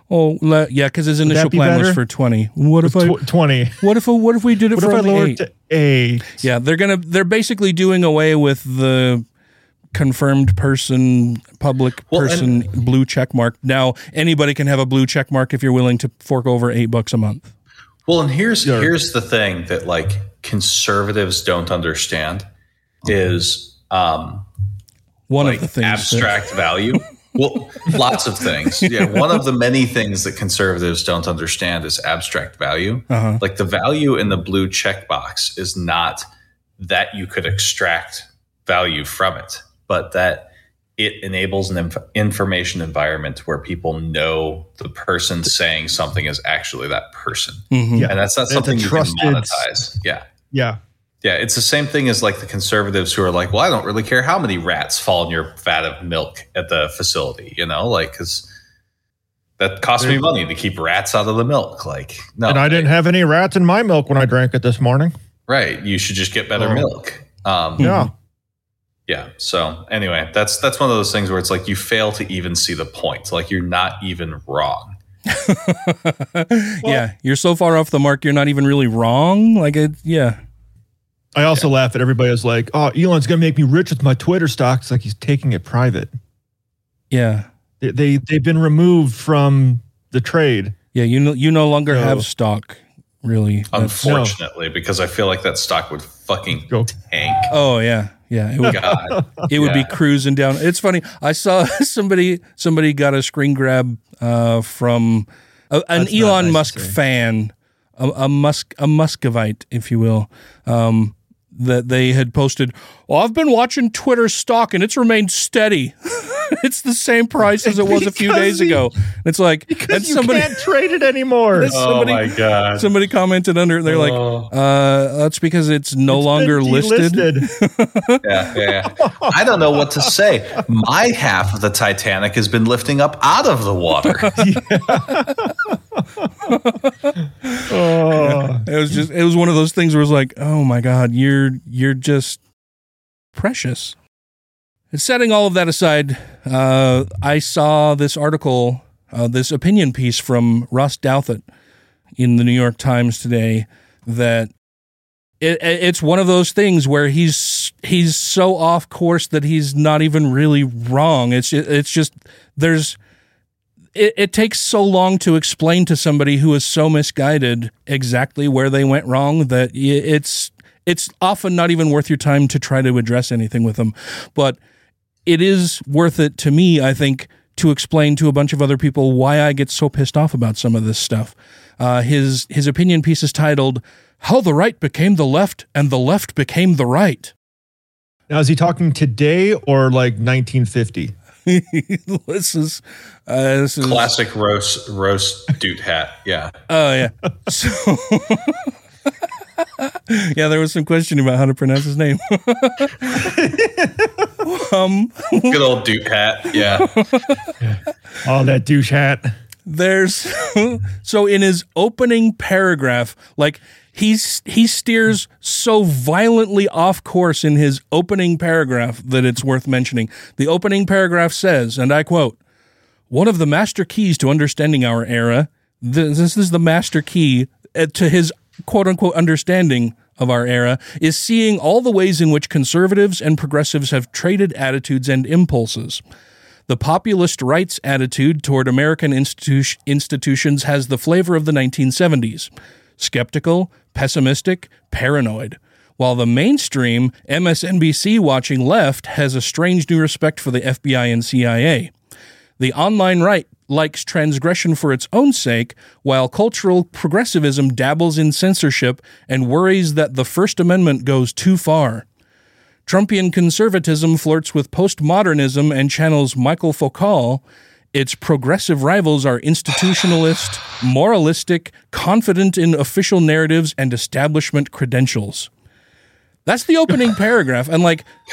C: Oh, le- yeah, because his initial
D: be
C: plan was for twenty. What if I?
D: Tw- Twenty?
C: What if what if we did it
D: What
C: for
D: if I lowered
C: eight?
D: to eight?
C: Yeah, they're gonna they're basically doing away with the confirmed person, public
E: Well,
C: person blue check mark. Now anybody can have a blue check mark if you're willing to fork over eight bucks a month.
E: Well, and here's here's the thing that like conservatives don't understand is um
C: One
E: like
C: of the things that-
E: abstract value. <laughs> Well, lots of things. Yeah, one of the many things that conservatives don't understand is abstract value.
C: Uh-huh.
E: Like the value in the blue checkbox is not that you could extract value from it, but that it enables an inf- information environment where people know the person saying something is actually that person.
C: Mhm.
D: Yeah.
E: And that's not something you
D: trusted-
E: can monetize. Yeah.
D: Yeah,
E: Yeah, it's the same thing as like the conservatives who are like, well, I don't really care how many rats fall in your vat of milk at the facility, you know, like, because that costs me money to keep rats out of the milk. Like, no,
D: and I didn't have any rats in my milk when I drank it this morning.
E: right. You should just get better
D: Oh.
E: milk. Um,
D: Yeah,
E: yeah. So anyway, that's that's one of those things where it's like you fail to even see the point. Like you're not even wrong. <laughs>
C: yeah, you're so far off the mark. You're not even really wrong. Like it. Yeah.
D: I also laugh at everybody who's like, "Oh, Elon's going to make me rich with my Twitter stock." It's like he's taking it private.
C: Yeah.
D: They, they they've been removed from the trade.
C: Yeah. You no you no longer
D: So-
C: have stock. Really. That's-
E: Unfortunately, because I feel like that stock would fucking
D: Go.
E: tank.
C: Oh yeah, yeah. It would,
E: God. <laughs>
C: it would be cruising down. It's funny. I saw <laughs> somebody somebody got a screen grab uh, from a, an
D: That's
C: Elon
D: nice
C: Musk fan, a, a Musk a Muscovite, if you will. Um, that they had posted. Well, I've been watching Twitter stock and it's remained steady. <laughs> <laughs> it's the same price as it was a few days
D: he-
C: ago. It's like and
D: Because you
C: somebody
D: can't trade it anymore.
C: That's- somebody-
E: oh my god.
C: somebody commented under. it. They're like,
E: Oh.
C: uh, that's because it's no
D: It's
C: longer listed. <laughs>
E: yeah, yeah, yeah. I don't know what to say. My half of the Titanic has been lifting up out of the water. <laughs>
D: oh,
C: It was just it was one of those things where it was like, oh my god, you're you're just precious. And setting all of that aside, uh, I saw this article, uh, this opinion piece from Ross Douthat in the New York Times today that it, it's one of those things where he's he's so off course that he's not even really wrong. It's it's just there's it, it takes so long to explain to somebody who is so misguided exactly where they went wrong that it's it's often not even worth your time to try to address anything with them. But it is worth it to me, I think, to explain to a bunch of other people why I get so pissed off about some of this stuff. Uh, his his opinion piece is titled "How the Right Became the Left and the Left Became the Right."
D: now is he talking today or like 1950? <laughs>
C: this is uh, this is
E: Classic roast roast dude hat. Yeah.
C: Oh yeah. <laughs> So <laughs> yeah, there was some question about how to pronounce his name. Um,
E: Good old doot hat. Yeah. <laughs>
D: All that douche hat.
C: there's <laughs> so in his opening paragraph, like he's he steers so violently off course in his opening paragraph that it's worth mentioning. The opening paragraph says, and I quote, one of the master keys to understanding our era, this, this is the master key uh, to his quote unquote understanding of our era is seeing all the ways in which conservatives and progressives have traded attitudes and impulses. The populist rights attitude toward American institu- institutions has the flavor of the 1970s skeptical, pessimistic, paranoid. While the mainstream MSNBC watching left has a strange new respect for the FBI and CIA. The online right likes transgression for its own sake, while cultural progressivism dabbles in censorship and worries that the First Amendment goes too far. Trumpian conservatism flirts with postmodernism and channels Michael Foucault. Its progressive rivals are institutionalist, <sighs> moralistic, confident in official narratives and establishment credentials. That's the opening <laughs> paragraph. And like, <laughs>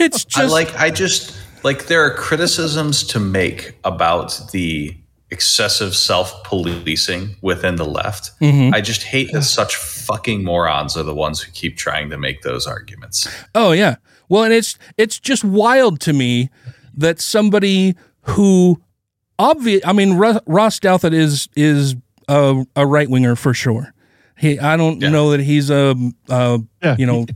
C: it's just
E: I like I just like there are criticisms to make about the excessive self-policing within the left.
C: Mhm.
E: I just hate that such fucking morons are the ones who keep trying to make those arguments.
C: Oh yeah. Well, and it's it's just wild to me that somebody who obvious I mean Ro- Ross Douthat is is a, a right winger for sure. He I don't know that he's a, a you know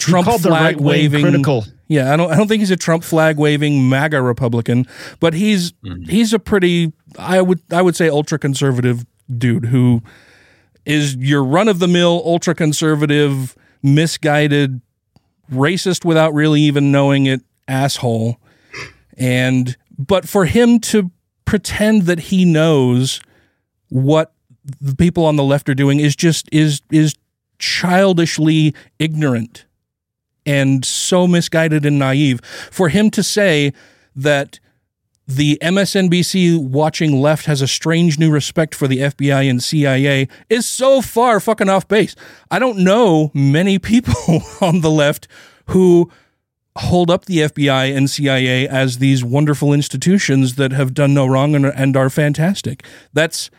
C: Trump
D: called the
C: flag
D: right
C: waving
D: critical.
C: Yeah, I don't I don't think he's a Trump flag waving MAGA Republican, but he's mm-hmm. he's a pretty I would I would say ultra conservative dude who is your run of the mill ultra conservative misguided racist without really even knowing it asshole. And but for him to pretend that he knows what the people on the left are doing is just is is childishly ignorant and so misguided and naive for him to say that the MSNBC watching left has a strange new respect for the FBI and CIA is so far fucking off base. I don't know many people <laughs> on the left who hold up the FBI and CIA as these wonderful institutions that have done no wrong and, and are fantastic. That's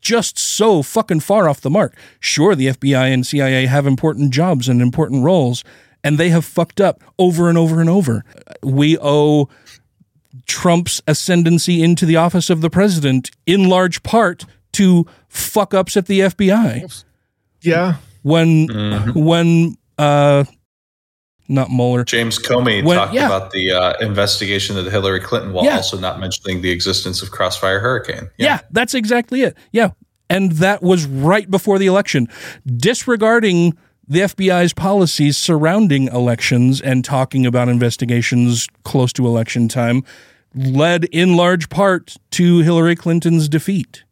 C: just so fucking far off the mark. Sure, the FBI and CIA have important jobs and important roles, and they have fucked up over and over and over. We owe Trump's ascendancy into the office of the president in large part to fuck ups at the FBI.
D: Yeah.
C: When when uh not Mueller.
E: James Comey
C: When-
E: talked
C: yeah.
E: about the uh, investigation of Hillary Clinton while
C: Yeah.
E: also not mentioning the existence of Crossfire Hurricane.
C: Yeah. that's exactly it. Yeah. And that was right before the election. Disregarding the FBI's policies surrounding elections and talking about investigations close to election time led in large part to Hillary Clinton's defeat.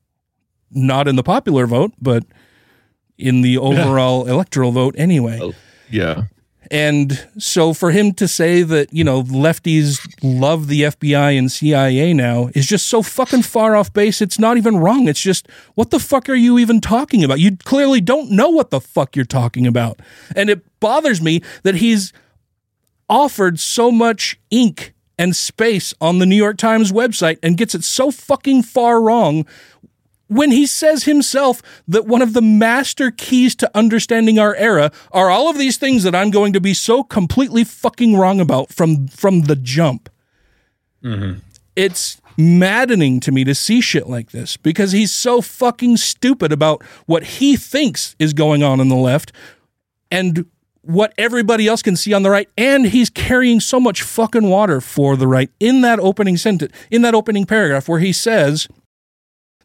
C: Not in the popular vote, but in the overall electoral vote anyway.
D: Yeah.
C: And so for him to say that, you know, lefties love the FBI and CIA now is just so fucking far off base. It's not even wrong. It's just, what the fuck are you even talking about? You clearly don't know what the fuck you're talking about. And it bothers me that he's offered so much ink and space on the New York Times website and gets it so fucking far wrong when he says himself that one of the master keys to understanding our era are all of these things that I'm going to be so completely fucking wrong about from from the jump. Mm-hmm. It's maddening to me to see shit like this because he's so fucking stupid about what he thinks is going on in the left and what everybody else can see on the right and he's carrying so much fucking water for the right in that opening sentence in that opening paragraph where he says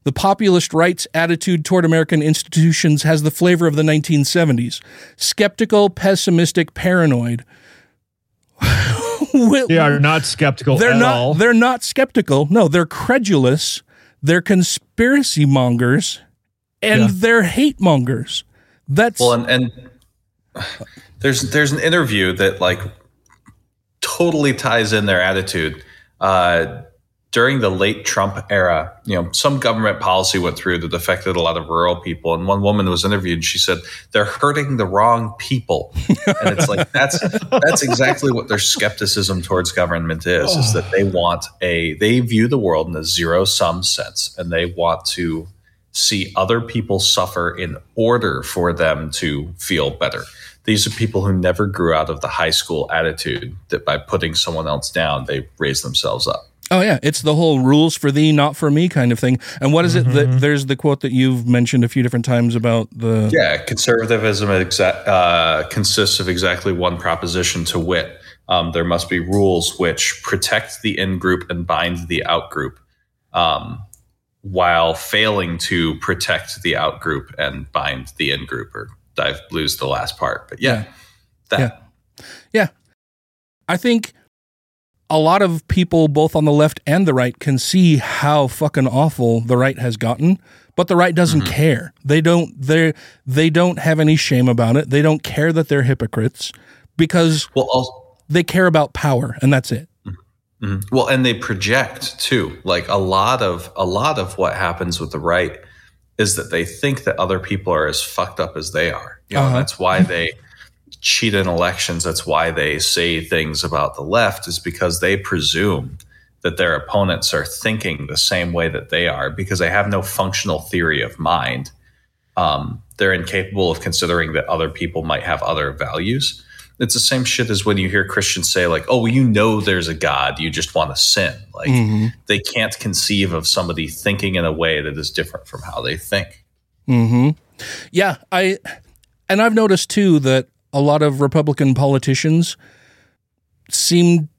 C: the populist right's attitude toward American institutions has the flavor of the 1970s skeptical, pessimistic, paranoid. <laughs>
D: They are not skeptical
C: They're
D: at
C: not
D: all.
C: they're not skeptical. No, they're credulous. They're conspiracy mongers and
D: Yeah.
C: they're hate mongers. That's
E: Well, and, and there's there's an interview that like totally ties in their attitude. Uh, during the late Trump era, you know, some government policy went through that affected a lot of rural people. And one woman was interviewed, and she said they're hurting the wrong people. And it's like <laughs> that's that's exactly what their skepticism towards government is: is that they want a they view the world in a zero sum sense, and they want to see other people suffer in order for them to feel better. These are people who never grew out of the high school attitude that by putting someone else down, they raise themselves up.
C: Oh yeah, it's the whole rules for thee, not for me kind of thing. And what is it that there's the quote that you've mentioned a few different times about the
E: Yeah, conservatism exa- uh, consists of exactly one proposition to wit. Um, there must be rules which protect the in group and bind the out group, um, while failing to protect the out group and bind the in group. Or I've lose the last part, but yeah, that.
C: Yeah. Yeah. I think a lot of people, both on the left and the right, can see how fucking awful the right has gotten, but the right doesn't care. They don't. They they don't have any shame about it. They don't care that they're hypocrites because
E: well, also,
C: they care about power, and that's it.
E: Mhm. Well, and they project too. Like a lot of a lot of what happens with the right is that they think that other people are as fucked up as they are. You know,
C: Uh-huh.
E: that's why they cheat in elections. That's why they say things about the left is because they presume that their opponents are thinking the same way that they are because they have no functional theory of mind. Um, they're incapable of considering that other people might have other values. It's the same shit as when you hear Christians say, like, oh, you know there's a God, you just want to sin. Like,
C: Mhm.
E: they can't conceive of somebody thinking in a way that is different from how they think.
C: Hmm. Yeah, I and I've noticed too that a lot of Republican politicians seem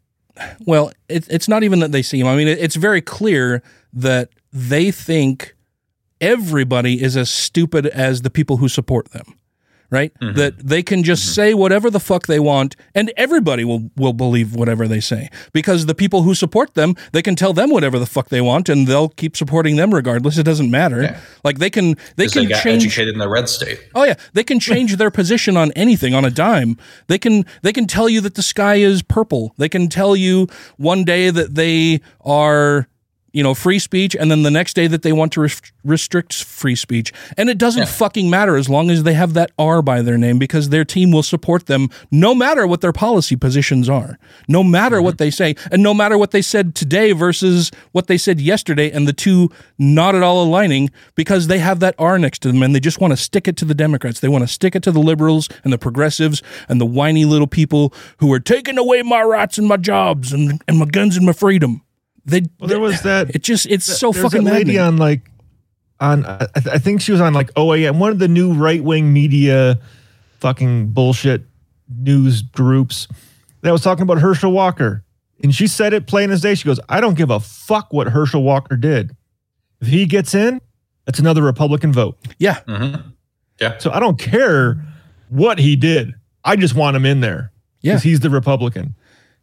C: well. It, it's not even that they seem. I mean, it, it's very clear that they think everybody is as stupid as the people who support them. Right? Mm-hmm. That they can just mm-hmm. say whatever the fuck they want and everybody will will believe whatever they say because the people who support them, they can tell them whatever the fuck they want and they'll keep supporting them regardless. It doesn't matter. Like they can they can
E: they got
C: change
E: educated in the red state.
C: Oh yeah, they can change their position on anything on a dime. They can they can tell you that the sky is purple. They can tell you one day that they are you know free speech and then the next day that they want to rest- restrict free speech. And it doesn't fucking matter as long as they have that R by their name because their team will support them no matter what their policy positions are. No matter what mm-hmm. they say and no matter what they said today versus what they said yesterday and the two not at all aligning because they have that R next to them and they just want to stick it to the Democrats. They want to stick it to the liberals and the progressives and the whiny little people who are taking away my rights and my jobs and, and my guns and my freedom. They
D: Well, there was that. <laughs>
C: it just it's so fucking
D: that lady
C: maddening.
D: on like on I, th- I think she was on like OAN, one of the new right wing media fucking bullshit news groups that was talking about Herschel Walker. And she said it plain as day. She goes, I don't give a fuck what Herschel Walker did. If he gets in, that's another Republican vote.
C: Yeah. Mm-hmm.
E: Yeah.
D: So I don't care what he did. I just want him in there.
C: Yeah.
D: Because he's the Republican.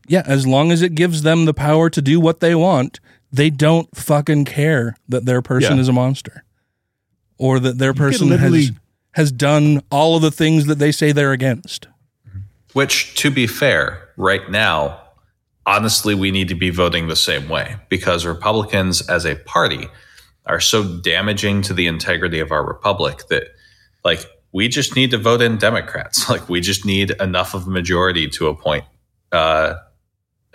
C: Yeah, as long as it gives them the power to do what they want, they don't fucking care that their person
D: Yeah.
C: is a monster or that their
D: could
C: person has has done all of the things that they say they're against.
E: Which, to be fair, right now, honestly, we need to be voting the same way because Republicans as a party are so damaging to the integrity of our republic that, like, we just need to vote in Democrats. <laughs> Like, we just need enough of a majority to appoint uh,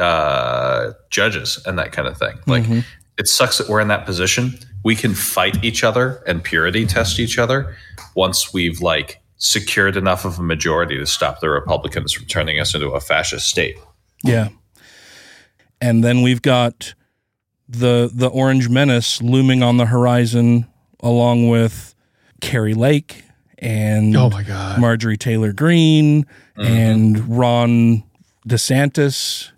E: uh, judges and that kind of thing. Like,
C: Mhm.
E: it sucks that we're in that position. We can fight each other and purity test each other once we've like secured enough of a majority to stop the Republicans from turning us into a fascist state.
C: Yeah. And then we've got the the Orange Menace looming on the horizon along with Kari Lake and
D: Oh my God.
C: Marjorie Taylor Greene and Ron DeSantis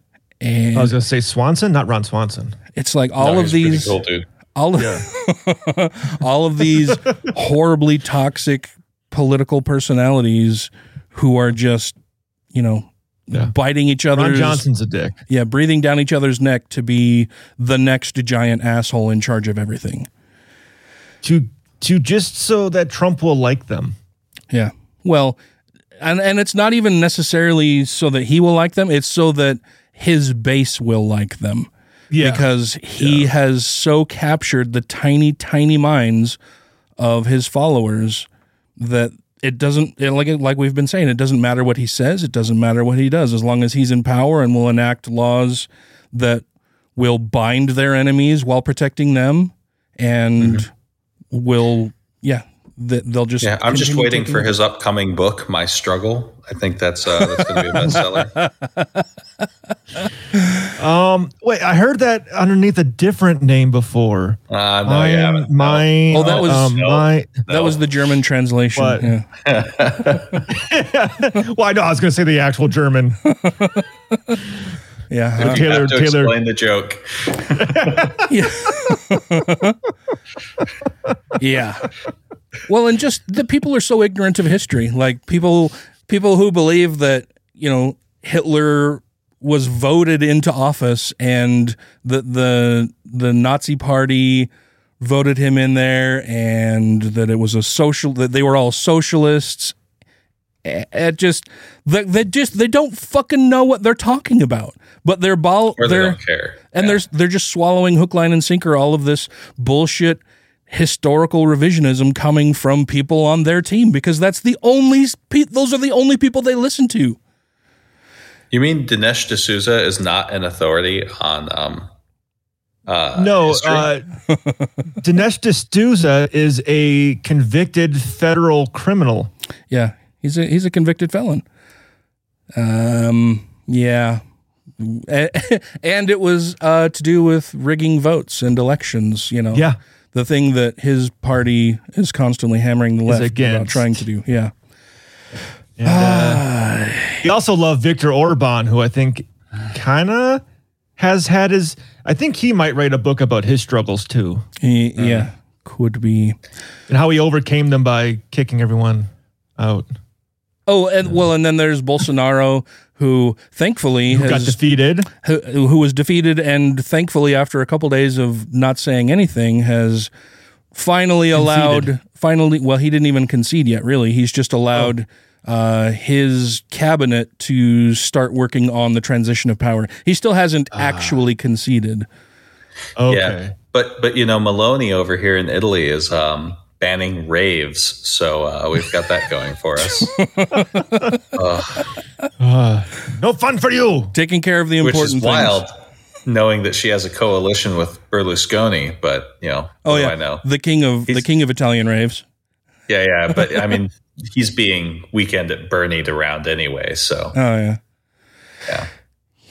C: and
D: I was going to say Swanson, not Ron Swanson.
C: it's like all
E: No,
C: of these
E: cool, dude.
C: all of, <laughs> all of these horribly toxic political personalities who are just you know biting each other.
D: Ron
C: other's
D: Johnson's a dick.
C: yeah breathing down each other's neck to be the next giant asshole in charge of everything
D: To to just so that Trump will like them.
C: yeah well and and it's not even necessarily so that he will like them it's so that his base will like them
D: Yeah.
C: because he has so captured the tiny tiny minds of his followers that it doesn't it, like like we've been saying it doesn't matter what he says it doesn't matter what he does as long as he's in power and will enact laws that will bind their enemies while protecting them and will yeah th- they'll just
E: Yeah, I'm just waiting for his upcoming book, My Struggle. I think that's uh, that's going to be a bestseller. <laughs>
D: Um, wait, I heard that underneath a different name before.
E: Uh, no, you haven't.
D: My,
C: Oh, that was
D: um, my.
C: that was the German translation.
D: What?
C: Yeah. <laughs>
D: well, I know I was going to say the actual German.
C: Yeah.
E: You
C: uh,
D: Taylor-
E: have to
D: Taylor-
E: explain the joke. <laughs>
C: yeah. yeah. Well, and just the people are so ignorant of history. Like people, people who believe that you know Hitler was voted into office and the the the Nazi Party voted him in there, and that it was a social that they were all socialists. It just they, they just they don't fucking know what they're talking about. But they're ball
E: Or they
C: they're
E: don't care.
C: and there's they're just swallowing hook, line, and sinker all of this bullshit historical revisionism coming from people on their team because that's the only pe- those are the only people they listen to.
E: You mean Dinesh D'Souza is not an authority on um uh
D: No,
E: history?
D: uh, <laughs> Dinesh D'Souza is a convicted federal criminal.
C: Yeah, he's a he's a convicted felon. Um, yeah, <laughs> and it was uh, to do with rigging votes and elections. You know,
D: Yeah.
C: the thing that his party is constantly hammering the
D: Is
C: left about trying to do. Yeah,
D: And, uh, he also loved Viktor Orban, who I think kind of has had his. I think he might write a book about his struggles too,
C: he, yeah, could be.
D: and how he overcame them by kicking everyone out.
C: Oh, and well, and then there's Bolsonaro, who thankfully
D: Who got defeated?
C: who, who was defeated, and thankfully, after a couple days of not saying anything, has finally allowed. Finally, well, he didn't even concede yet. Really, he's just allowed. Uh, his cabinet to start working on the transition of power. He still hasn't actually conceded.
D: Okay.
E: Yeah. But but you know, Meloni over here in Italy is um banning raves, so uh, we've got that going for us.
D: Uh, <laughs> no fun for you.
C: Taking care of the important
E: Which
C: important
E: is wild, knowing that she has a coalition with Berlusconi. But you know,
C: Oh yeah,
E: I know.
C: the king of the king of Italian raves.
E: Yeah, yeah. But I mean, he's being weekend at Bernie around anyway. So
C: Oh yeah,
E: yeah.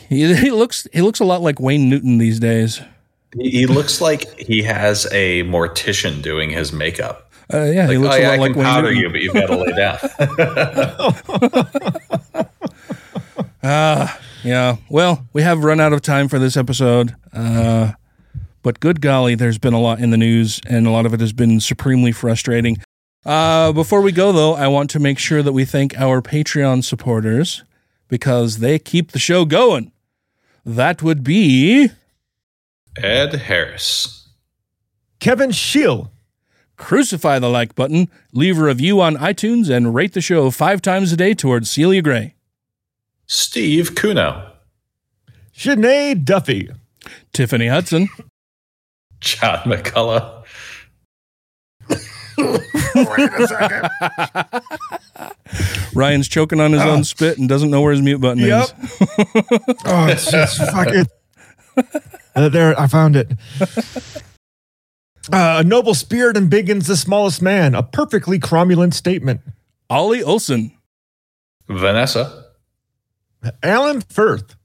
C: He, he looks he looks a lot like Wayne Newton these days.
E: He, he looks like he has a mortician doing his makeup.
C: Uh, yeah, he
E: Like,
C: looks
E: oh,
C: a
E: yeah,
C: lot
E: I
C: like
E: can
C: Wayne
E: powder
C: Newton.
E: you, but you've got to lay down. <laughs>
C: Ah, yeah. Well, we have run out of time for this episode. Uh, but good golly, there's been a lot in the news, and a lot of it has been supremely frustrating. Uh, before we go, though, I want to make sure that we thank our Patreon supporters because they keep the show going. That would be
E: Ed Harris,
D: Kevin Schill,
C: crucify the like button, leave a review on iTunes, and rate the show five times a day towards Celia Gray.
E: Steve Kuno,
D: Sinead Duffy,
C: Tiffany Hudson,
E: John McCullough, <laughs>
C: Ryan's choking on his own spit and doesn't know where his mute button
D: Yep.
C: is. <laughs>
D: Oh, it's just fucking. Uh, there, I found it. Uh, a noble spirit and begins the smallest man. A perfectly cromulent statement.
C: Ollie Olson,
E: Vanessa,
D: Alan Firth,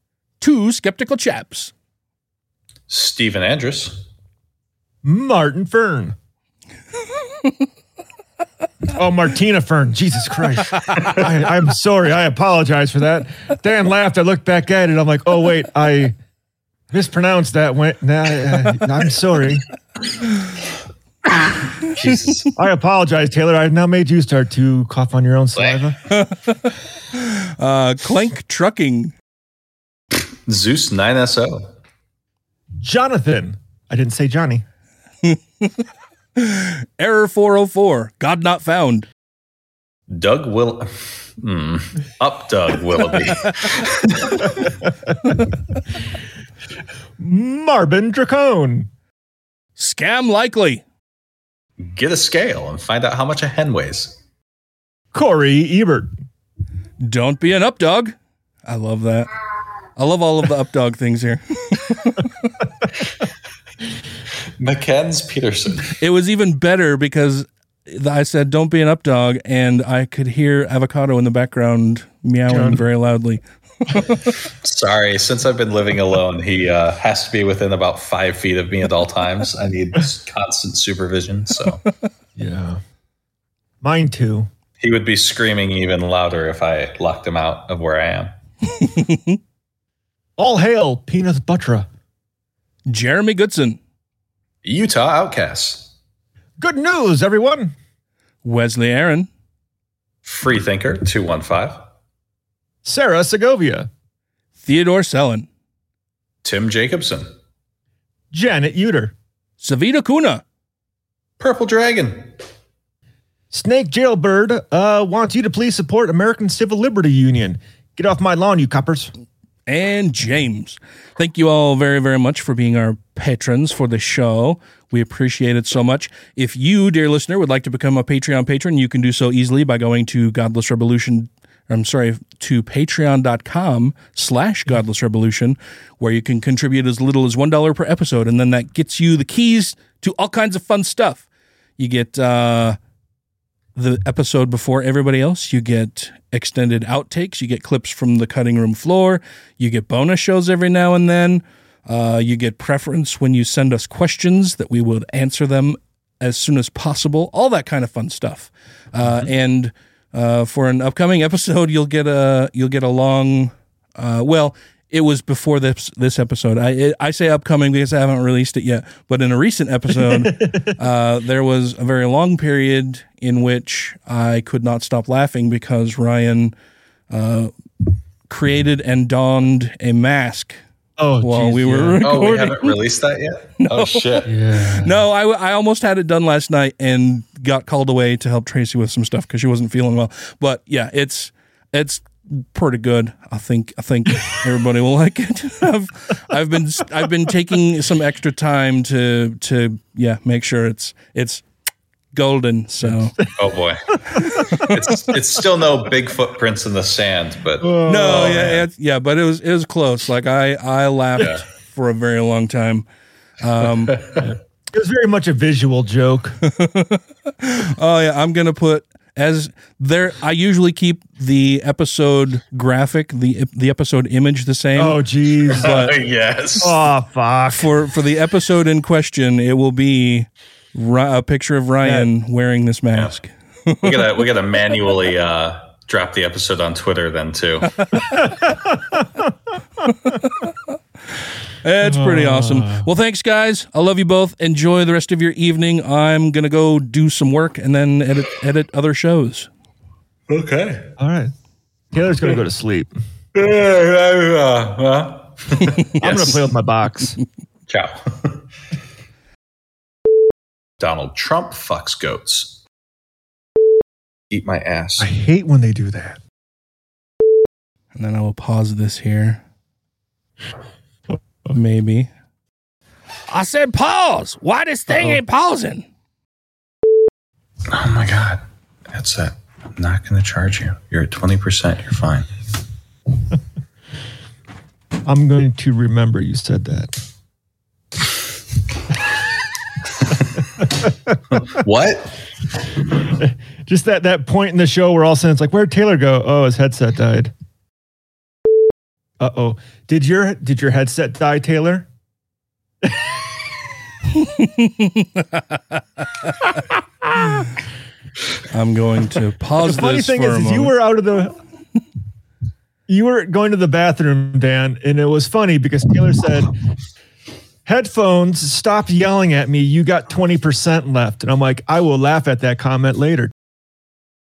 C: two skeptical chaps.
E: Stephen Andrus,
D: Martin Fern. <laughs> <laughs> oh, Martina Fern. Jesus Christ. I, I'm sorry. I apologize for that. Dan laughed. I looked back at it. I'm like, oh, wait, I mispronounced that. Went, nah, uh, I'm sorry.
E: Jesus.
D: I apologize, Taylor. I've now made you start to cough on your own saliva. <laughs>
C: Uh, Clank Trucking,
E: Zeus 9SO,
D: Jonathan. I didn't say Johnny. <laughs> <laughs>
C: Error 404, God Not Found.
E: Doug Will, hmm, up Doug Willoughby, <laughs>
D: Marvin Dracone.
C: Scam Likely,
E: get a scale and find out how much a hen weighs.
D: Corey Ebert.
C: Don't Be an Updog. I love that. I love all of the updog things here. <laughs>
E: Mackenzie Peterson,
C: It was even better because I said, Don't be an updog, and I could hear avocado in the background meowing
D: John.
C: very loudly. <laughs>
E: Sorry, since I've been living alone, he uh, has to be within about five feet of me at all times. I need constant supervision. So, <laughs>
D: yeah, mine too.
E: He would be screaming even louder if I locked him out of where I am. <laughs>
D: All hail, Peanut Buttra.
C: Jeremy Goodson.
E: Utah Outcasts.
D: Good news, everyone.
C: Wesley Aaron.
E: Freethinker 215.
D: Sarah Segovia.
C: Theodore Sellen.
E: Tim Jacobson.
D: Janet Uter.
C: Savita Kuna.
E: Purple Dragon.
D: Snake Jailbird uh, wants you to please support American Civil Liberty Union. Get off my lawn, you coppers.
C: And James. Thank you all very, very much for being our patrons for the show. We appreciate it so much. If you, dear listener, would like to become a Patreon patron, you can do so easily by going to Godless Revolution. I'm sorry, to patreon.com slash godless revolution, where you can contribute as little as $1 per episode. And then that gets you the keys to all kinds of fun stuff. You get uh, the episode before everybody else. You get extended outtakes. You get clips from the cutting room floor. You get bonus shows every now and then. Uh, you get preference when you send us questions that we would answer them as soon as possible. All that kind of fun stuff. Uh, and uh, for an upcoming <laughs> episode, you'll get a you'll get a long. Uh, well, it was before this this episode. I it, I say upcoming because I haven't released it yet. But in a recent episode, <laughs> uh, there was a very long period in which I could not stop laughing because Ryan uh, created and donned a mask.
D: Oh,
C: while
D: geez,
C: we were
D: yeah.
C: recording.
E: Oh, we haven't released that yet? <laughs> Oh, shit.
C: No, I, I almost had it done last night and got called away to help Tracy with some stuff because she wasn't feeling well. But yeah, it's it's pretty good. I think I think everybody will like it. <laughs> I've I've been I've been taking some extra time to to yeah make sure it's it's golden. So <laughs>
E: Oh, boy. it's, it's still no big footprints in the sand, but.
C: no, yeah, it's, yeah, but it was it was close. Like I I laughed
E: Yeah.
C: for a very long time. Um, <laughs>
D: It was very much a visual joke.
C: oh yeah, I'm gonna put as there. I usually keep the episode graphic, the the episode image the same.
D: Oh,
C: jeez. <laughs>
E: Yes.
D: Oh, fuck.
C: for for the episode in question, it will be a picture of Ryan wearing this mask.
E: we gotta <laughs> we gotta manually uh, drop the episode on Twitter then too. <laughs>
C: It's pretty ah. awesome. Well, thanks, guys. I love you both. Enjoy the rest of your evening. I'm gonna go do some work and then edit edit other shows.
E: Okay.
D: All right. Taylor's going to go to sleep. <laughs> I'm going to play with my box.
E: Ciao. <laughs> Donald Trump fucks goats. Eat my ass.
D: I hate when they do that.
C: And then I will pause this here. Maybe. I said pause. Why this thing ain't pausing?
E: Oh my god. That's it. I'm not gonna charge you. You're at twenty percent. You're fine. <laughs>
D: I'm going to remember you said that. <laughs>
E: What? <laughs>
D: Just that that point in the show where all of a sudden it's like, where'd Taylor go? Oh, his headset died. Uh oh. Did your did your headset die, Taylor? <laughs>
C: I'm going to pause
D: the funny thing is, is you were out of the you were going to the bathroom, Dan, and it was funny because Taylor said, "Headphones, stop yelling at me. You got twenty percent left." And I'm like, "I will laugh at that comment later."